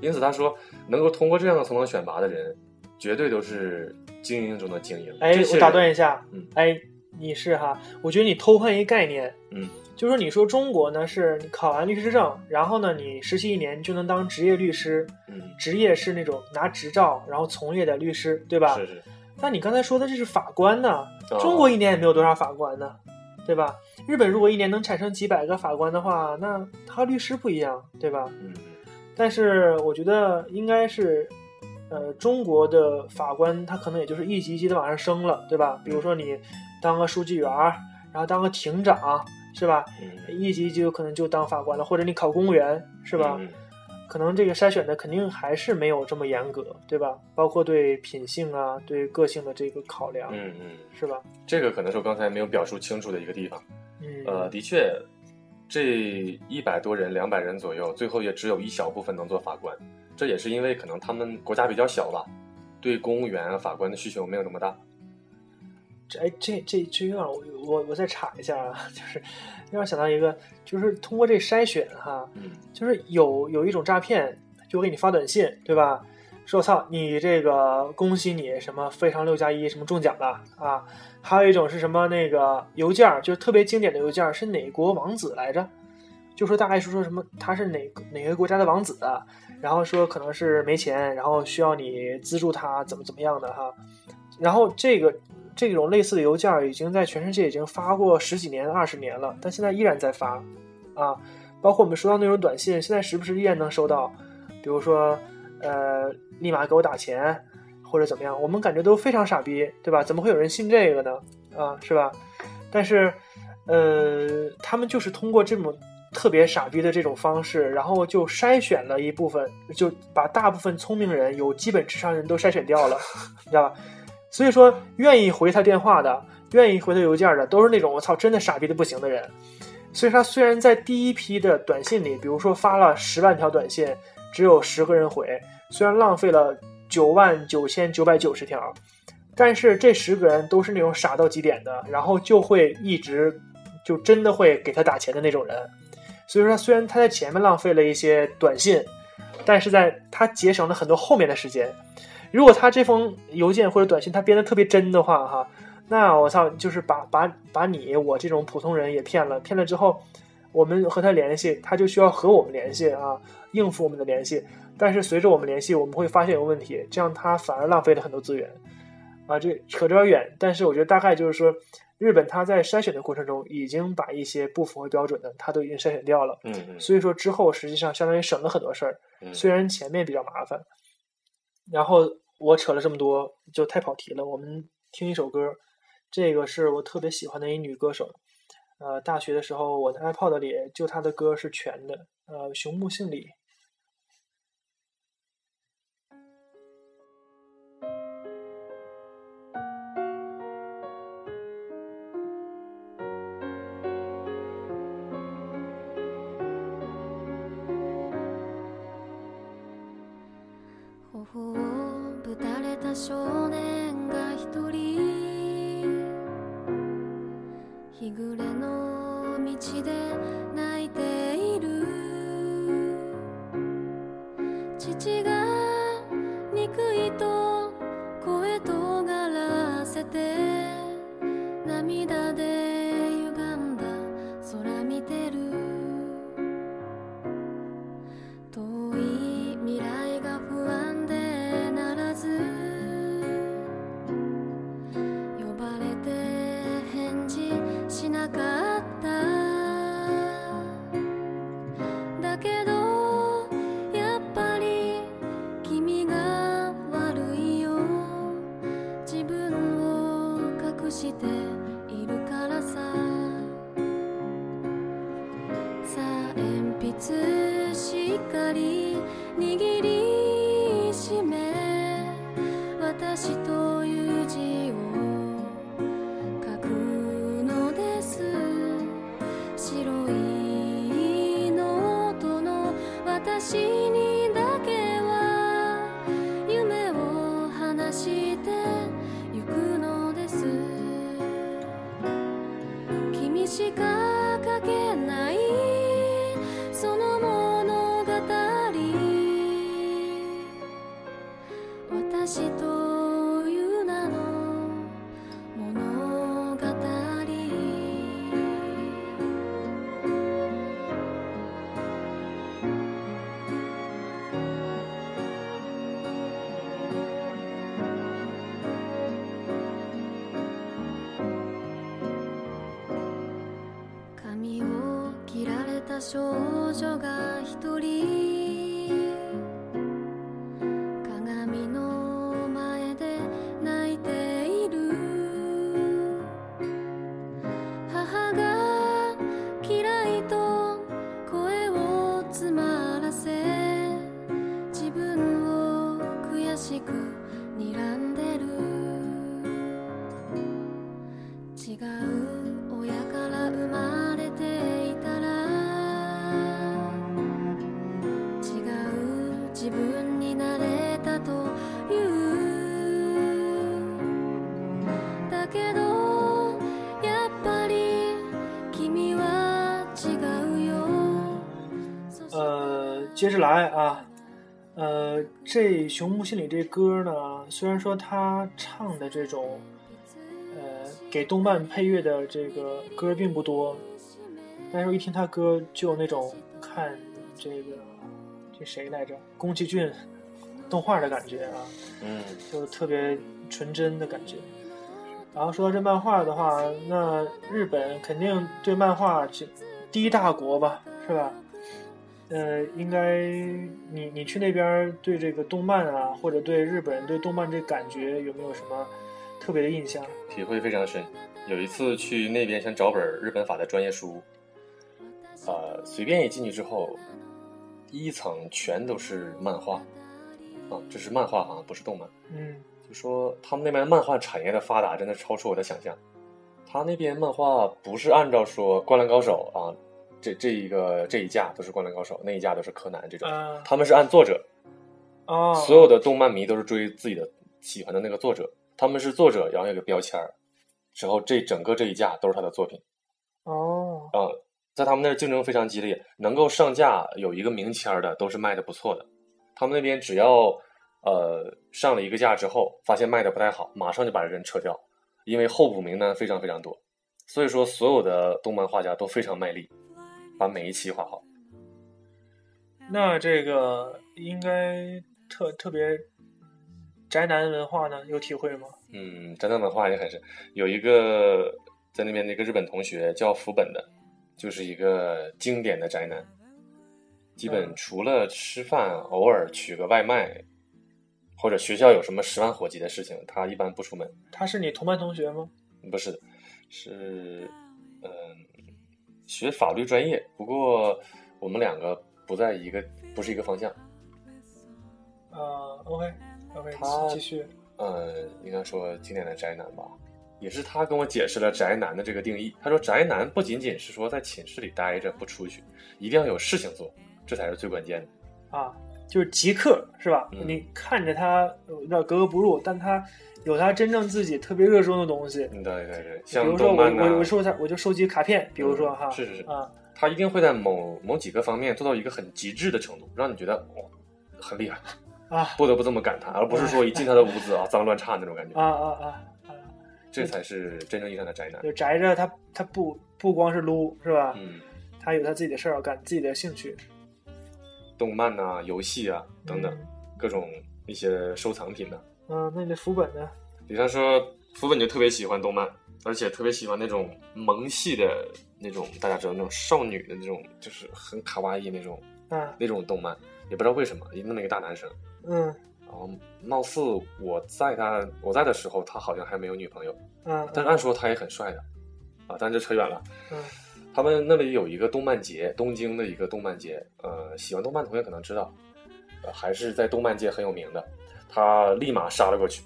因此他说，能够通过这样的层层选拔的人，绝对都是精英中的精英。哎我打断一下，嗯哎，你是哈？我觉得你偷换一概念，嗯，就是说你说中国呢是你考完律师证，然后呢你实习一年就能当职业律师，嗯，职业是那种拿执照然后从业的律师，对吧？是是，但你刚才说的这是法官呢，哦中国一年也没有多少法官呢，对吧？日本如果一年能产生几百个法官的话，那他律师不一样，对吧？嗯但是我觉得应该是，呃，中国的法官他可能也就是一级一级的往上升了，对吧？比如说你当个书记员，然后当个庭长，是吧？嗯，一级一级有可能就当法官了，或者你考公务员，是吧？嗯可能这个筛选的肯定还是没有这么严格，对吧？包括对品性啊、对个性的这个考量，嗯嗯，是吧？这个可能是我刚才没有表述清楚的一个地方。嗯，呃，的确，这一百多人、两百人左右，最后也只有一小部分能做法官。这也是因为可能他们国家比较小吧，对公务员啊、法官的需求没有那么大。这哎，这这这有点我我我再查一下啊，就是让我想到一个，就是通过这筛选哈，嗯就是有有一种诈骗，就给你发短信，对吧？说操，你这个恭喜你什么非常六加一什么中奖了啊！还有一种是什么那个邮件儿，就是特别经典的邮件儿，是哪国王子来着？就说大概是说什么他是哪哪个国家的王子，然后说可能是没钱，然后需要你资助他怎么怎么样的哈。然后这个这种类似的邮件已经在全世界已经发过十几年、二十年了，但现在依然在发啊。包括我们收到那种短信，现在时不时依然能收到，比如说呃，立马给我打钱或者怎么样，我们感觉都非常傻逼，对吧？怎么会有人信这个呢？啊，是吧？但是呃，他们就是通过这种。特别傻逼的这种方式，然后就筛选了一部分，就把大部分聪明人、有基本智商人都筛选掉了，你知道吧？所以说，愿意回他电话的、愿意回他邮件的，都是那种我操，真的傻逼的不行的人。所以他，虽然在第一批的短信里，比如说发了十万条短信，只有十个人回，虽然浪费了九万九千九百九十条，但是这十个人都是那种傻到极点的，然后就会一直就真的会给他打钱的那种人。所以说，虽然他在前面浪费了一些短信，但是在他节省了很多后面的时间。如果他这封邮件或者短信他编的特别真的话，哈，那我操，就是把把把你我这种普通人也骗了。骗了之后，我们和他联系，他就需要和我们联系啊，应付我们的联系。但是随着我们联系，我们会发现有问题，这样他反而浪费了很多资源啊。这扯着有点远，但是我觉得大概就是说。日本他在筛选的过程中，已经把一些不符合标准的，他都已经筛选掉了。嗯嗯。所以说之后实际上相当于省了很多事儿，虽然前面比较麻烦。然后我扯了这么多，就太跑题了。我们听一首歌，这个是我特别喜欢的一女歌手。呃，大学的时候我的 iPod 里就她的歌是全的。呃，熊木杏里。少年が一人日暮れの道で泣いている。父が憎いと声とがらせて女が一人接着来啊，呃，这《熊木心里》这歌呢，虽然说他唱的这种，呃，给动漫配乐的这个歌并不多，但是我一听他歌就有那种看这个这谁来着，宫崎骏动画的感觉啊，嗯，就特别纯真的感觉。然后说到这漫画的话，那日本肯定对漫画这第一大国吧，是吧？呃，应该你你去那边对这个动漫啊，或者对日本人对动漫这感觉有没有什么特别的印象？体会非常深。有一次去那边想找本日本法的专业书，呃，随便一进去之后，一层全都是漫画，啊，这是漫画啊，不是动漫。嗯就说他们那边漫画产业的发达真的超出我的想象。他那边漫画不是按照说《灌篮高手》啊，这这一个这一架都是《灌篮高手》，那一架都是柯南这种，啊。他们是按作者，哦，所有的动漫迷都是追自己的喜欢的那个作者，他们是作者，然后有个标签儿，之后这整个这一架都是他的作品哦。啊、在他们那儿竞争非常激烈，能够上架有一个名签儿的都是卖的不错的。他们那边只要呃上了一个架之后，发现卖的不太好，马上就把人撤掉，因为候补名单非常非常多。所以说，所有的动漫画家都非常卖力，把每一期画好。那这个应该特特别宅男文化呢，有体会吗？嗯，宅男文化也很深。有一个在那边的一个日本同学叫福本的，就是一个经典的宅男，基本嗯除了吃饭，偶尔取个外卖，或者学校有什么十万火急的事情，他一般不出门。他是你同班同学吗？不是的，是嗯、学法律专业，不过我们两个不在一个不是一个方向。啊，OK OK，他继续。嗯，应该说经典的宅男吧，也是他跟我解释了宅男的这个定义。他说，宅男不仅仅是说在寝室里待着不出去，一定要有事情做，这才是最关键的。啊，就是极客是吧？嗯你看着他有点格格不入，但他有他真正自己特别热衷的东西。嗯，对对对，比像如说我我我收他我就收集卡片，比如说哈，嗯是是是啊他一定会在某某几个方面做到一个很极致的程度，让你觉得哇、很厉害，啊不得不这么感叹，而不是说一进他的屋子啊脏乱差那种感觉。啊啊啊啊！这才是真正意义上的宅男。就宅着他他不不光是撸是吧？嗯，他有他自己的事儿要干，自己的兴趣动漫呐、游戏啊等等，嗯各种一些收藏品呢、嗯，那你的副本呢？比方说，福本就特别喜欢动漫，而且特别喜欢那种萌系的那种，大家知道那种少女的那种，就是很卡哇伊那种啊那种动漫，也不知道为什么，那么一个大男生，嗯然后貌似我在他我在的时候，他好像还没有女朋友，嗯但是按说他也很帅的，啊，但这扯远了。嗯 他们那里有一个动漫节，东京的一个动漫节，呃，喜欢动漫的同学可能知道，呃，还是在动漫界很有名的。他立马杀了过去，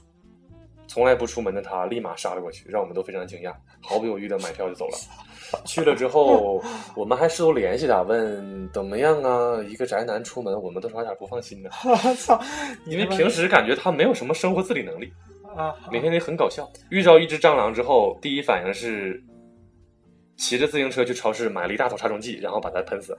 从来不出门的他立马杀了过去，让我们都非常惊讶，毫不犹豫的买票就走了。去了之后，我们还试图联系他，问怎么样啊？一个宅男出门，我们都是有点不放心的，我操！因为平时感觉他没有什么生活自理能力，啊，每天得很搞笑。遇到一只蟑螂之后，第一反应是骑着自行车去超市买了一大桶杀虫剂，然后把它喷死了。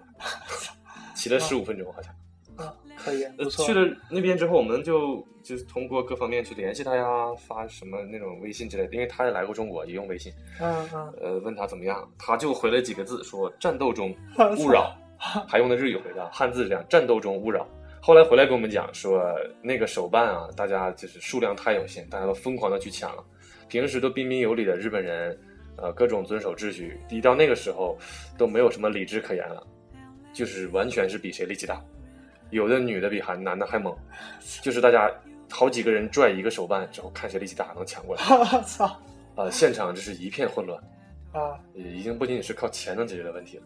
骑了十五分钟好像。啊，可以，呃不错。去了那边之后，我们就就是通过各方面去联系他呀，发什么那种微信之类的，因为他也来过中国，也用微信。嗯嗯，呃，问他怎么样，他就回了几个字，说战斗中 勿扰，还用的日语回答，汉字这样，战斗中勿扰。后来回来跟我们讲说，那个手办啊，大家就是数量太有限，大家都疯狂的去抢了。平时都彬彬有礼的日本人，呃，各种遵守秩序，一到那个时候都没有什么理智可言了，就是完全是比谁力气大。有的女的比还男的还猛，就是大家好几个人拽一个手办之后，看谁力气大能抢过来。我操呃，现场就是一片混乱，啊！已经不仅仅是靠钱能解决的问题了。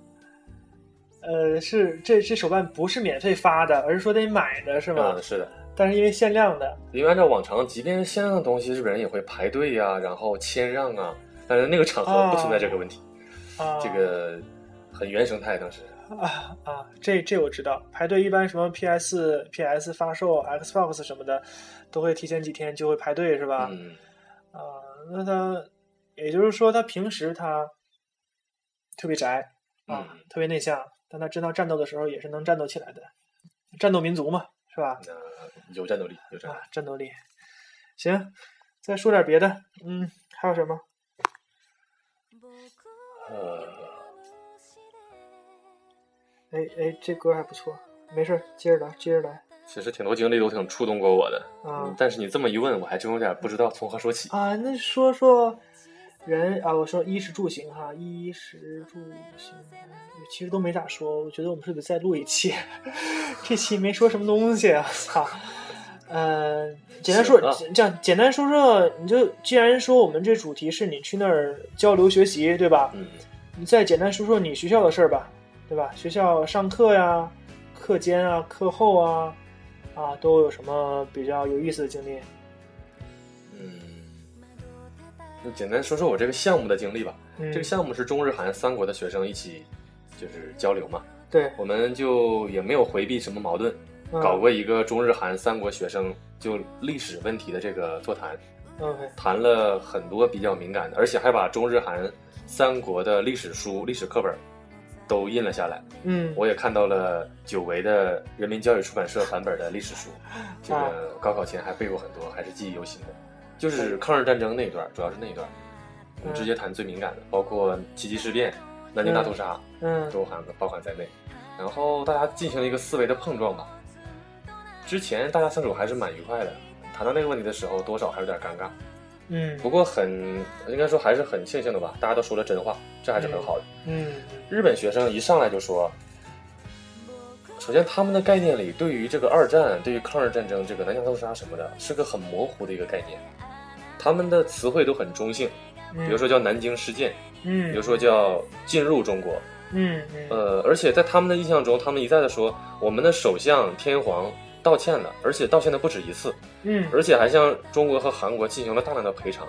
呃，是这这手办不是免费发的，而是说得买的是吗嗯，？是的，但是因为限量的，因为按照往常，即便是限量的东西，日本人也会排队呀、然后谦让啊。但是那个场合不存在这个问题，啊，这个很原生态。当时，啊啊，这这我知道，排队一般什么 PS PS 发售、Xbox 什么的，都会提前几天就会排队是吧？嗯，啊，那他也就是说，他平时他特别宅啊，嗯特别内向，但他真到战斗的时候也是能战斗起来的，战斗民族嘛，是吧？那有战斗力，有战斗力。啊，战斗力。行，再说点别的。嗯，还有什么？呃，哎哎，这歌还不错，没事，接着来，接着来。其实挺多经历都挺触动过我的，啊嗯但是你这么一问，我还真有点不知道从何说起。啊，那说说人啊，我说衣食住行哈，衣食住行，其实都没咋说。我觉得我们是得再录一期，这期没说什么东西啊，操。呃，简单说这样简单说说，你就既然说我们这主题是你去那儿交流学习，对吧？嗯，你再简单说说你学校的事儿吧，对吧？学校上课呀、课间啊、课后啊，啊，都有什么比较有意思的经历？嗯，就简单说说我这个项目的经历吧。嗯，这个项目是中日韩三国的学生一起就是交流嘛，对，我们就也没有回避什么矛盾，嗯搞过一个中日韩三国学生就历史问题的这个座谈谈了很多比较敏感的，而且还把中日韩三国的历史书、历史课本都印了下来。嗯，我也看到了久违的人民教育出版社版本的历史书，这啊个高考前还背过很多，还是记忆犹新的。就是抗日战争那一段，主要是那一段，我们直接谈最敏感的，包括七七事变、南京大屠杀，嗯都含包含在内。然后大家进行了一个思维的碰撞吧。之前大家相处还是蛮愉快的，谈到那个问题的时候，多少还有点尴尬。嗯不过很应该说还是很庆幸的吧，大家都说了真话，这还是很好的。嗯日本学生一上来就说，首先他们的概念里对于这个二战、对于抗日战争、这个南京大屠杀什么的，是个很模糊的一个概念。他们的词汇都很中性，嗯，比如说叫南京事件，嗯，比如说叫进入中国，嗯嗯呃，而且在他们的印象中，他们一再的说我们的首相天皇道歉了，而且道歉的不止一次，嗯。而且还向中国和韩国进行了大量的赔偿。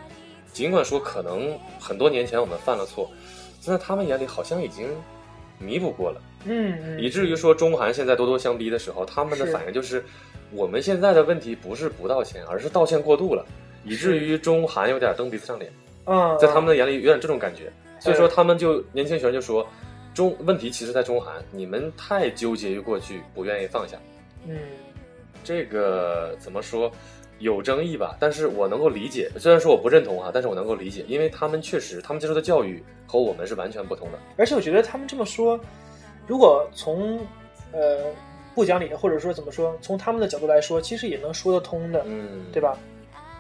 尽管说可能很多年前我们犯了错，但在他们眼里好像已经弥补过了，嗯嗯，以至于说中韩现在咄咄相逼的时候，他们的反应就是我们现在的问题不是不道歉，而是道歉过度了，以至于中韩有点蹬鼻子上脸，嗯，在他们的眼里有点这种感觉。所以说他们就年轻学生就说，中问题其实在中韩，你们太纠结于过去，不愿意放下。嗯这个怎么说？有争议吧，但是我能够理解。虽然说我不认同哈，但是我能够理解，因为他们确实，他们接受的教育和我们是完全不同的。而且我觉得他们这么说，如果从呃不讲理，或者说怎么说，从他们的角度来说，其实也能说得通的，嗯，对？吧？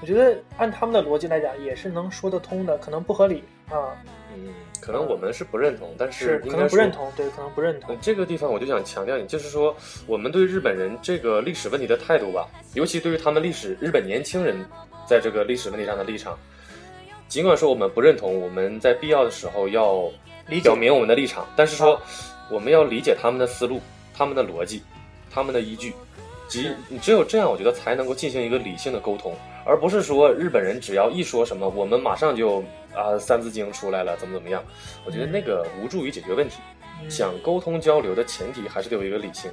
我觉得按他们的逻辑来讲，也是能说得通的，可能不合理啊，嗯，可能我们是不认同，但是可能不认同，对，可能不认同。呃，这个地方我就想强调你，就是说我们对日本人这个历史问题的态度吧，尤其对于他们历史日本年轻人在这个历史问题上的立场，尽管说我们不认同，我们在必要的时候要理表明我们的立场，但是说我们要理解他们的思路、他们的逻辑、他们的依据，只你只有这样，我觉得才能够进行一个理性的沟通，而不是说日本人只要一说什么，我们马上就啊三字经出来了，怎么怎么样，我觉得那个无助于解决问题。嗯想沟通交流的前提还是得有一个理性。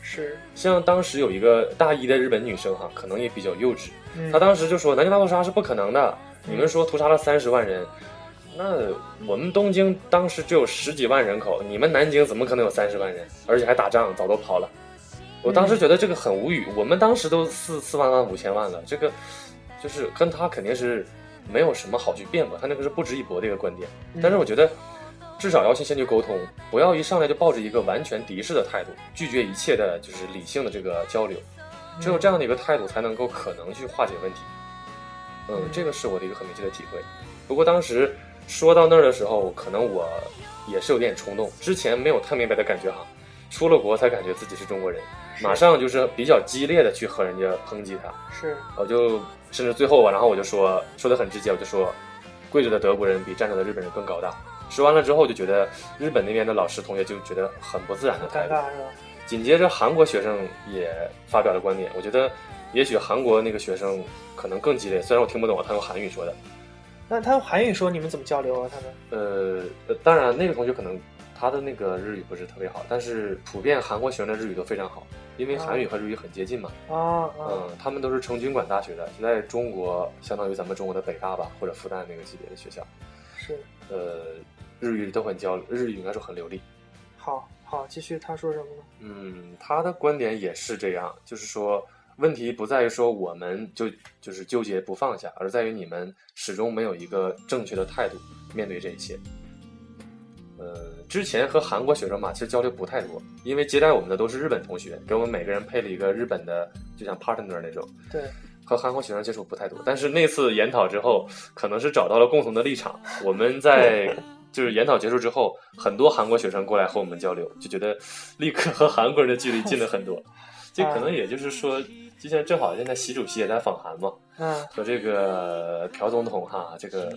是，像当时有一个大一的日本女生哈，可能也比较幼稚，嗯她当时就说南京大屠杀是不可能的，你们说屠杀了三十万人，那我们东京当时只有十几万人口，你们南京怎么可能有三十万人？而且还打仗，早都跑了。我当时觉得这个很无语，我们当时都四四万万五千万了，这个就是跟他肯定是没有什么好去辩驳，他那个是不值一驳的一个观点。但是我觉得，至少要先先去沟通，不要一上来就抱着一个完全敌视的态度，拒绝一切的就是理性的这个交流。只有这样的一个态度，才能够可能去化解问题。嗯，这个是我的一个很明确的体会。不过当时说到那儿的时候，可能我也是有点冲动，之前没有太明白的感觉哈，出了国才感觉自己是中国人，马上就是比较激烈的去和人家抨击他。是，我就甚至最后吧，然后我就说说的很直接，我就说，跪着的德国人比站着的日本人更高大。说完了之后，就觉得日本那边的老师同学就觉得很不自然的态度。尴尬是吧？紧接着韩国学生也发表了观点，我觉得也许韩国那个学生可能更激烈，虽然我听不懂，他用韩语说的。那他用韩语说你们怎么交流啊？他们呃，呃当然那个同学可能他的那个日语不是特别好，但是普遍韩国学生的日语都非常好，因为韩语和日语很接近嘛。啊啊嗯，他们都是成均馆大学的，在中国相当于咱们中国的北大吧，或者复旦那个级别的学校。是，呃，日语都很交，日语应该说很流利。好，好，继续他说什么呢？嗯，他的观点也是这样，就是说问题不在于说我们就就是纠结不放下，而在于你们始终没有一个正确的态度面对这一切。呃，之前和韩国学生嘛，其实交流不太多，因为接待我们的都是日本同学，给我们每个人配了一个日本的，就像 partner 那种，对，和韩国学生接触不太多。但是那次研讨之后，可能是找到了共同的立场，我们在 就是研讨结束之后，很多韩国学生过来和我们交流，就觉得立刻和韩国人的距离近了很多。这可能也就是说，就像正好现在习主席也在访韩嘛，嗯，和这个朴总统哈，这个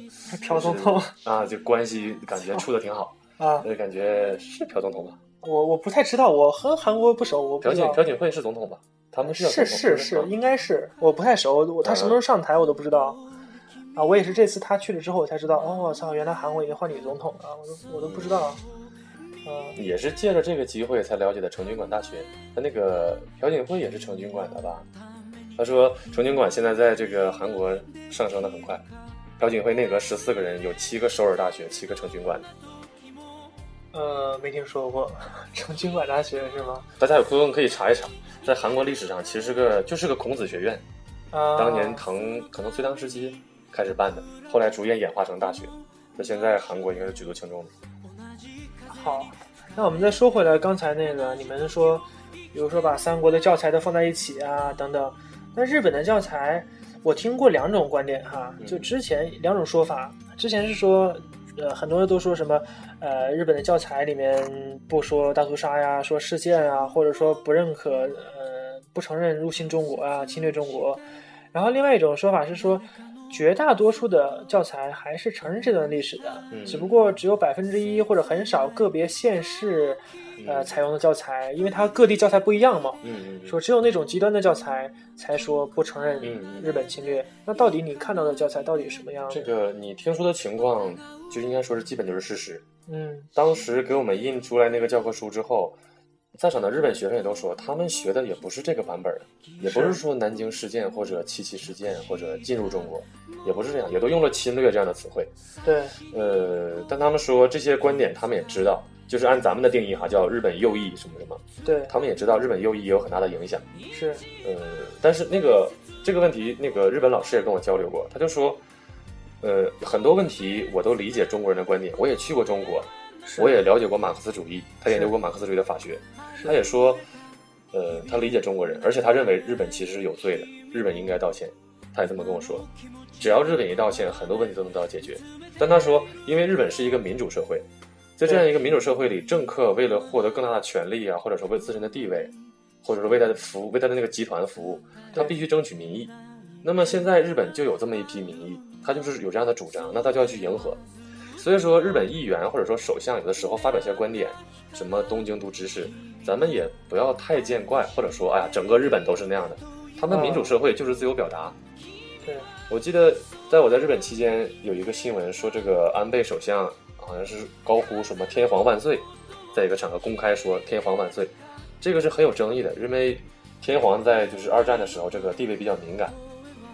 朴总统啊，这关系感觉处的挺好。啊，就，感觉是朴总统吧？我我不太知道，我和韩国不熟，我朴槿。朴槿惠是总统吧？他们是叫是是是，嗯应该是，我不太熟，我他什么时候上台我都不知道。啊，我也是这次他去了之后我才知道，哦，我操，原来韩国已经换女总统了，我都我都不知道。嗯，也是借着这个机会才了解的成均馆大学。他那个朴槿惠也是成均馆的吧？他说成均馆现在在这个韩国上升的很快。朴槿惠内阁十四个人，有七个首尔大学，七个成均馆的。呃，没听说过 成均馆大学是吗？大家有空可以查一查，在韩国历史上其实是个就是个孔子学院，啊，当年唐可能隋唐时期开始办的，后来逐渐演化成大学。那现在韩国应该是举足轻重的。好，那我们再说回来，刚才那个你们说，比如说把三国的教材都放在一起啊，等等。那日本的教材，我听过两种观点哈，嗯就之前两种说法，之前是说，呃，很多人都说什么，呃，日本的教材里面不说大屠杀呀，说事件啊，或者说不认可，呃，不承认入侵中国啊，侵略中国。然后另外一种说法是说，绝大多数的教材还是承认这段历史的，嗯只不过只有百分之一或者很少个别县市，呃，采用的教材，因为它各地教材不一样嘛。嗯嗯嗯，说只有那种极端的教材才说不承认日本侵略。那到底你看到的教材到底什么样？这个你听说的情况，就应该说是基本就是事实。嗯当时给我们印出来那个教科书之后，在场的日本学生也都说，他们学的也不是这个版本，也不是说南京事件或者七七事件或者进入中国，也不是这样，也都用了侵略这样的词汇。对，呃，但他们说这些观点他们也知道，就是按咱们的定义哈，叫日本右翼什么什么，对，他们也知道日本右翼也有很大的影响。是，呃，但是那个这个问题，那个日本老师也跟我交流过，他就说，呃，很多问题我都理解中国人的观点，我也去过中国，我也了解过马克思主义，他研究过马克思主义的法学，他也说，呃，他理解中国人，而且他认为日本其实是有罪的，日本应该道歉，他也这么跟我说，只要日本一道歉，很多问题都能得到解决。但他说，因为日本是一个民主社会，在这样一个民主社会里，政客为了获得更大的权利啊，或者说为自身的地位，或者说为他的服务，为他的那个集团服务，他必须争取民意。那么现在日本就有这么一批民意，他就是有这样的主张，那他就要去迎合。所以说，日本议员或者说首相有的时候发表一些观点，什么东京都知事，咱们也不要太见怪，或者说，哎呀，整个日本都是那样的。他们民主社会就是自由表达。对，我记得在我在日本期间，有一个新闻说，这个安倍首相好像是高呼什么“天皇万岁”，在一个场合公开说“天皇万岁”，这个是很有争议的，因为天皇在就是二战的时候这个地位比较敏感，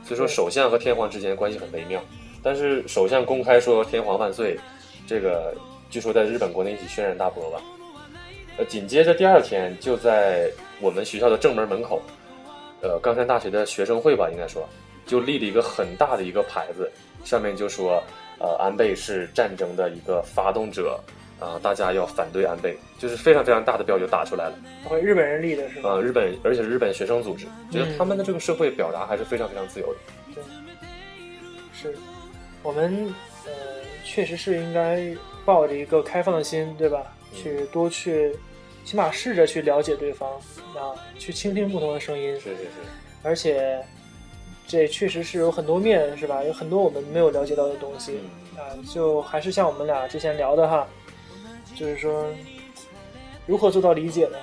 所以说首相和天皇之间关系很微妙。但是首相公开说“天皇万岁”，这个据说在日本国内引起轩然大波吧。呃，紧接着第二天就在我们学校的正门门口，呃，冈山大学的学生会吧，应该说就立了一个很大的一个牌子，上面就说，呃，安倍是战争的一个发动者，啊、大家要反对安倍，就是非常非常大的标就打出来了。哦日本人立的是吗？呃，日本，而且是日本学生组织，觉得嗯他们的这个社会表达还是非常非常自由的。对是，我们呃确实是应该抱着一个开放的心，对吧？嗯去多去，起码试着去了解对方，啊，去倾听不同的声音，是是是，而且这确实是有很多面，是吧？有很多我们没有了解到的东西嗯啊，就还是像我们俩之前聊的哈，就是说如何做到理解呢？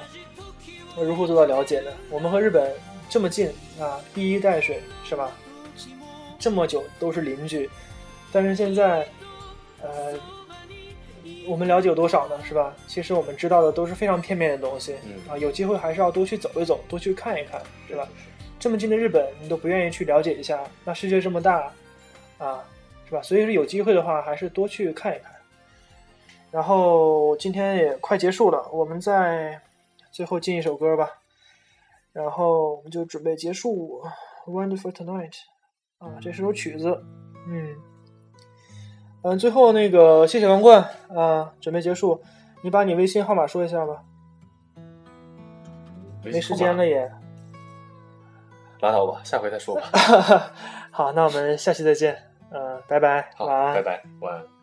如何做到了解呢？我们和日本这么近啊，一衣带水是吧？这么久都是邻居，但是现在，呃，我们了解有多少呢？是吧？其实我们知道的都是非常片面的东西、嗯啊，有机会还是要多去走一走，多去看一看，是吧？这么近的日本，你都不愿意去了解一下，那世界这么大，啊，是吧？所以说有机会的话，还是多去看一看。然后今天也快结束了，我们再最后进一首歌吧，然后我们就准备结束《Wonderful Tonight》啊，这是首曲子，嗯嗯，最后那个谢谢王冠啊，准备结束，你把你微信号码说一下吧，没时间了也。拉倒吧，下回再说吧。好，那我们下期再见，嗯、拜拜，好，晚安拜。拜，晚安。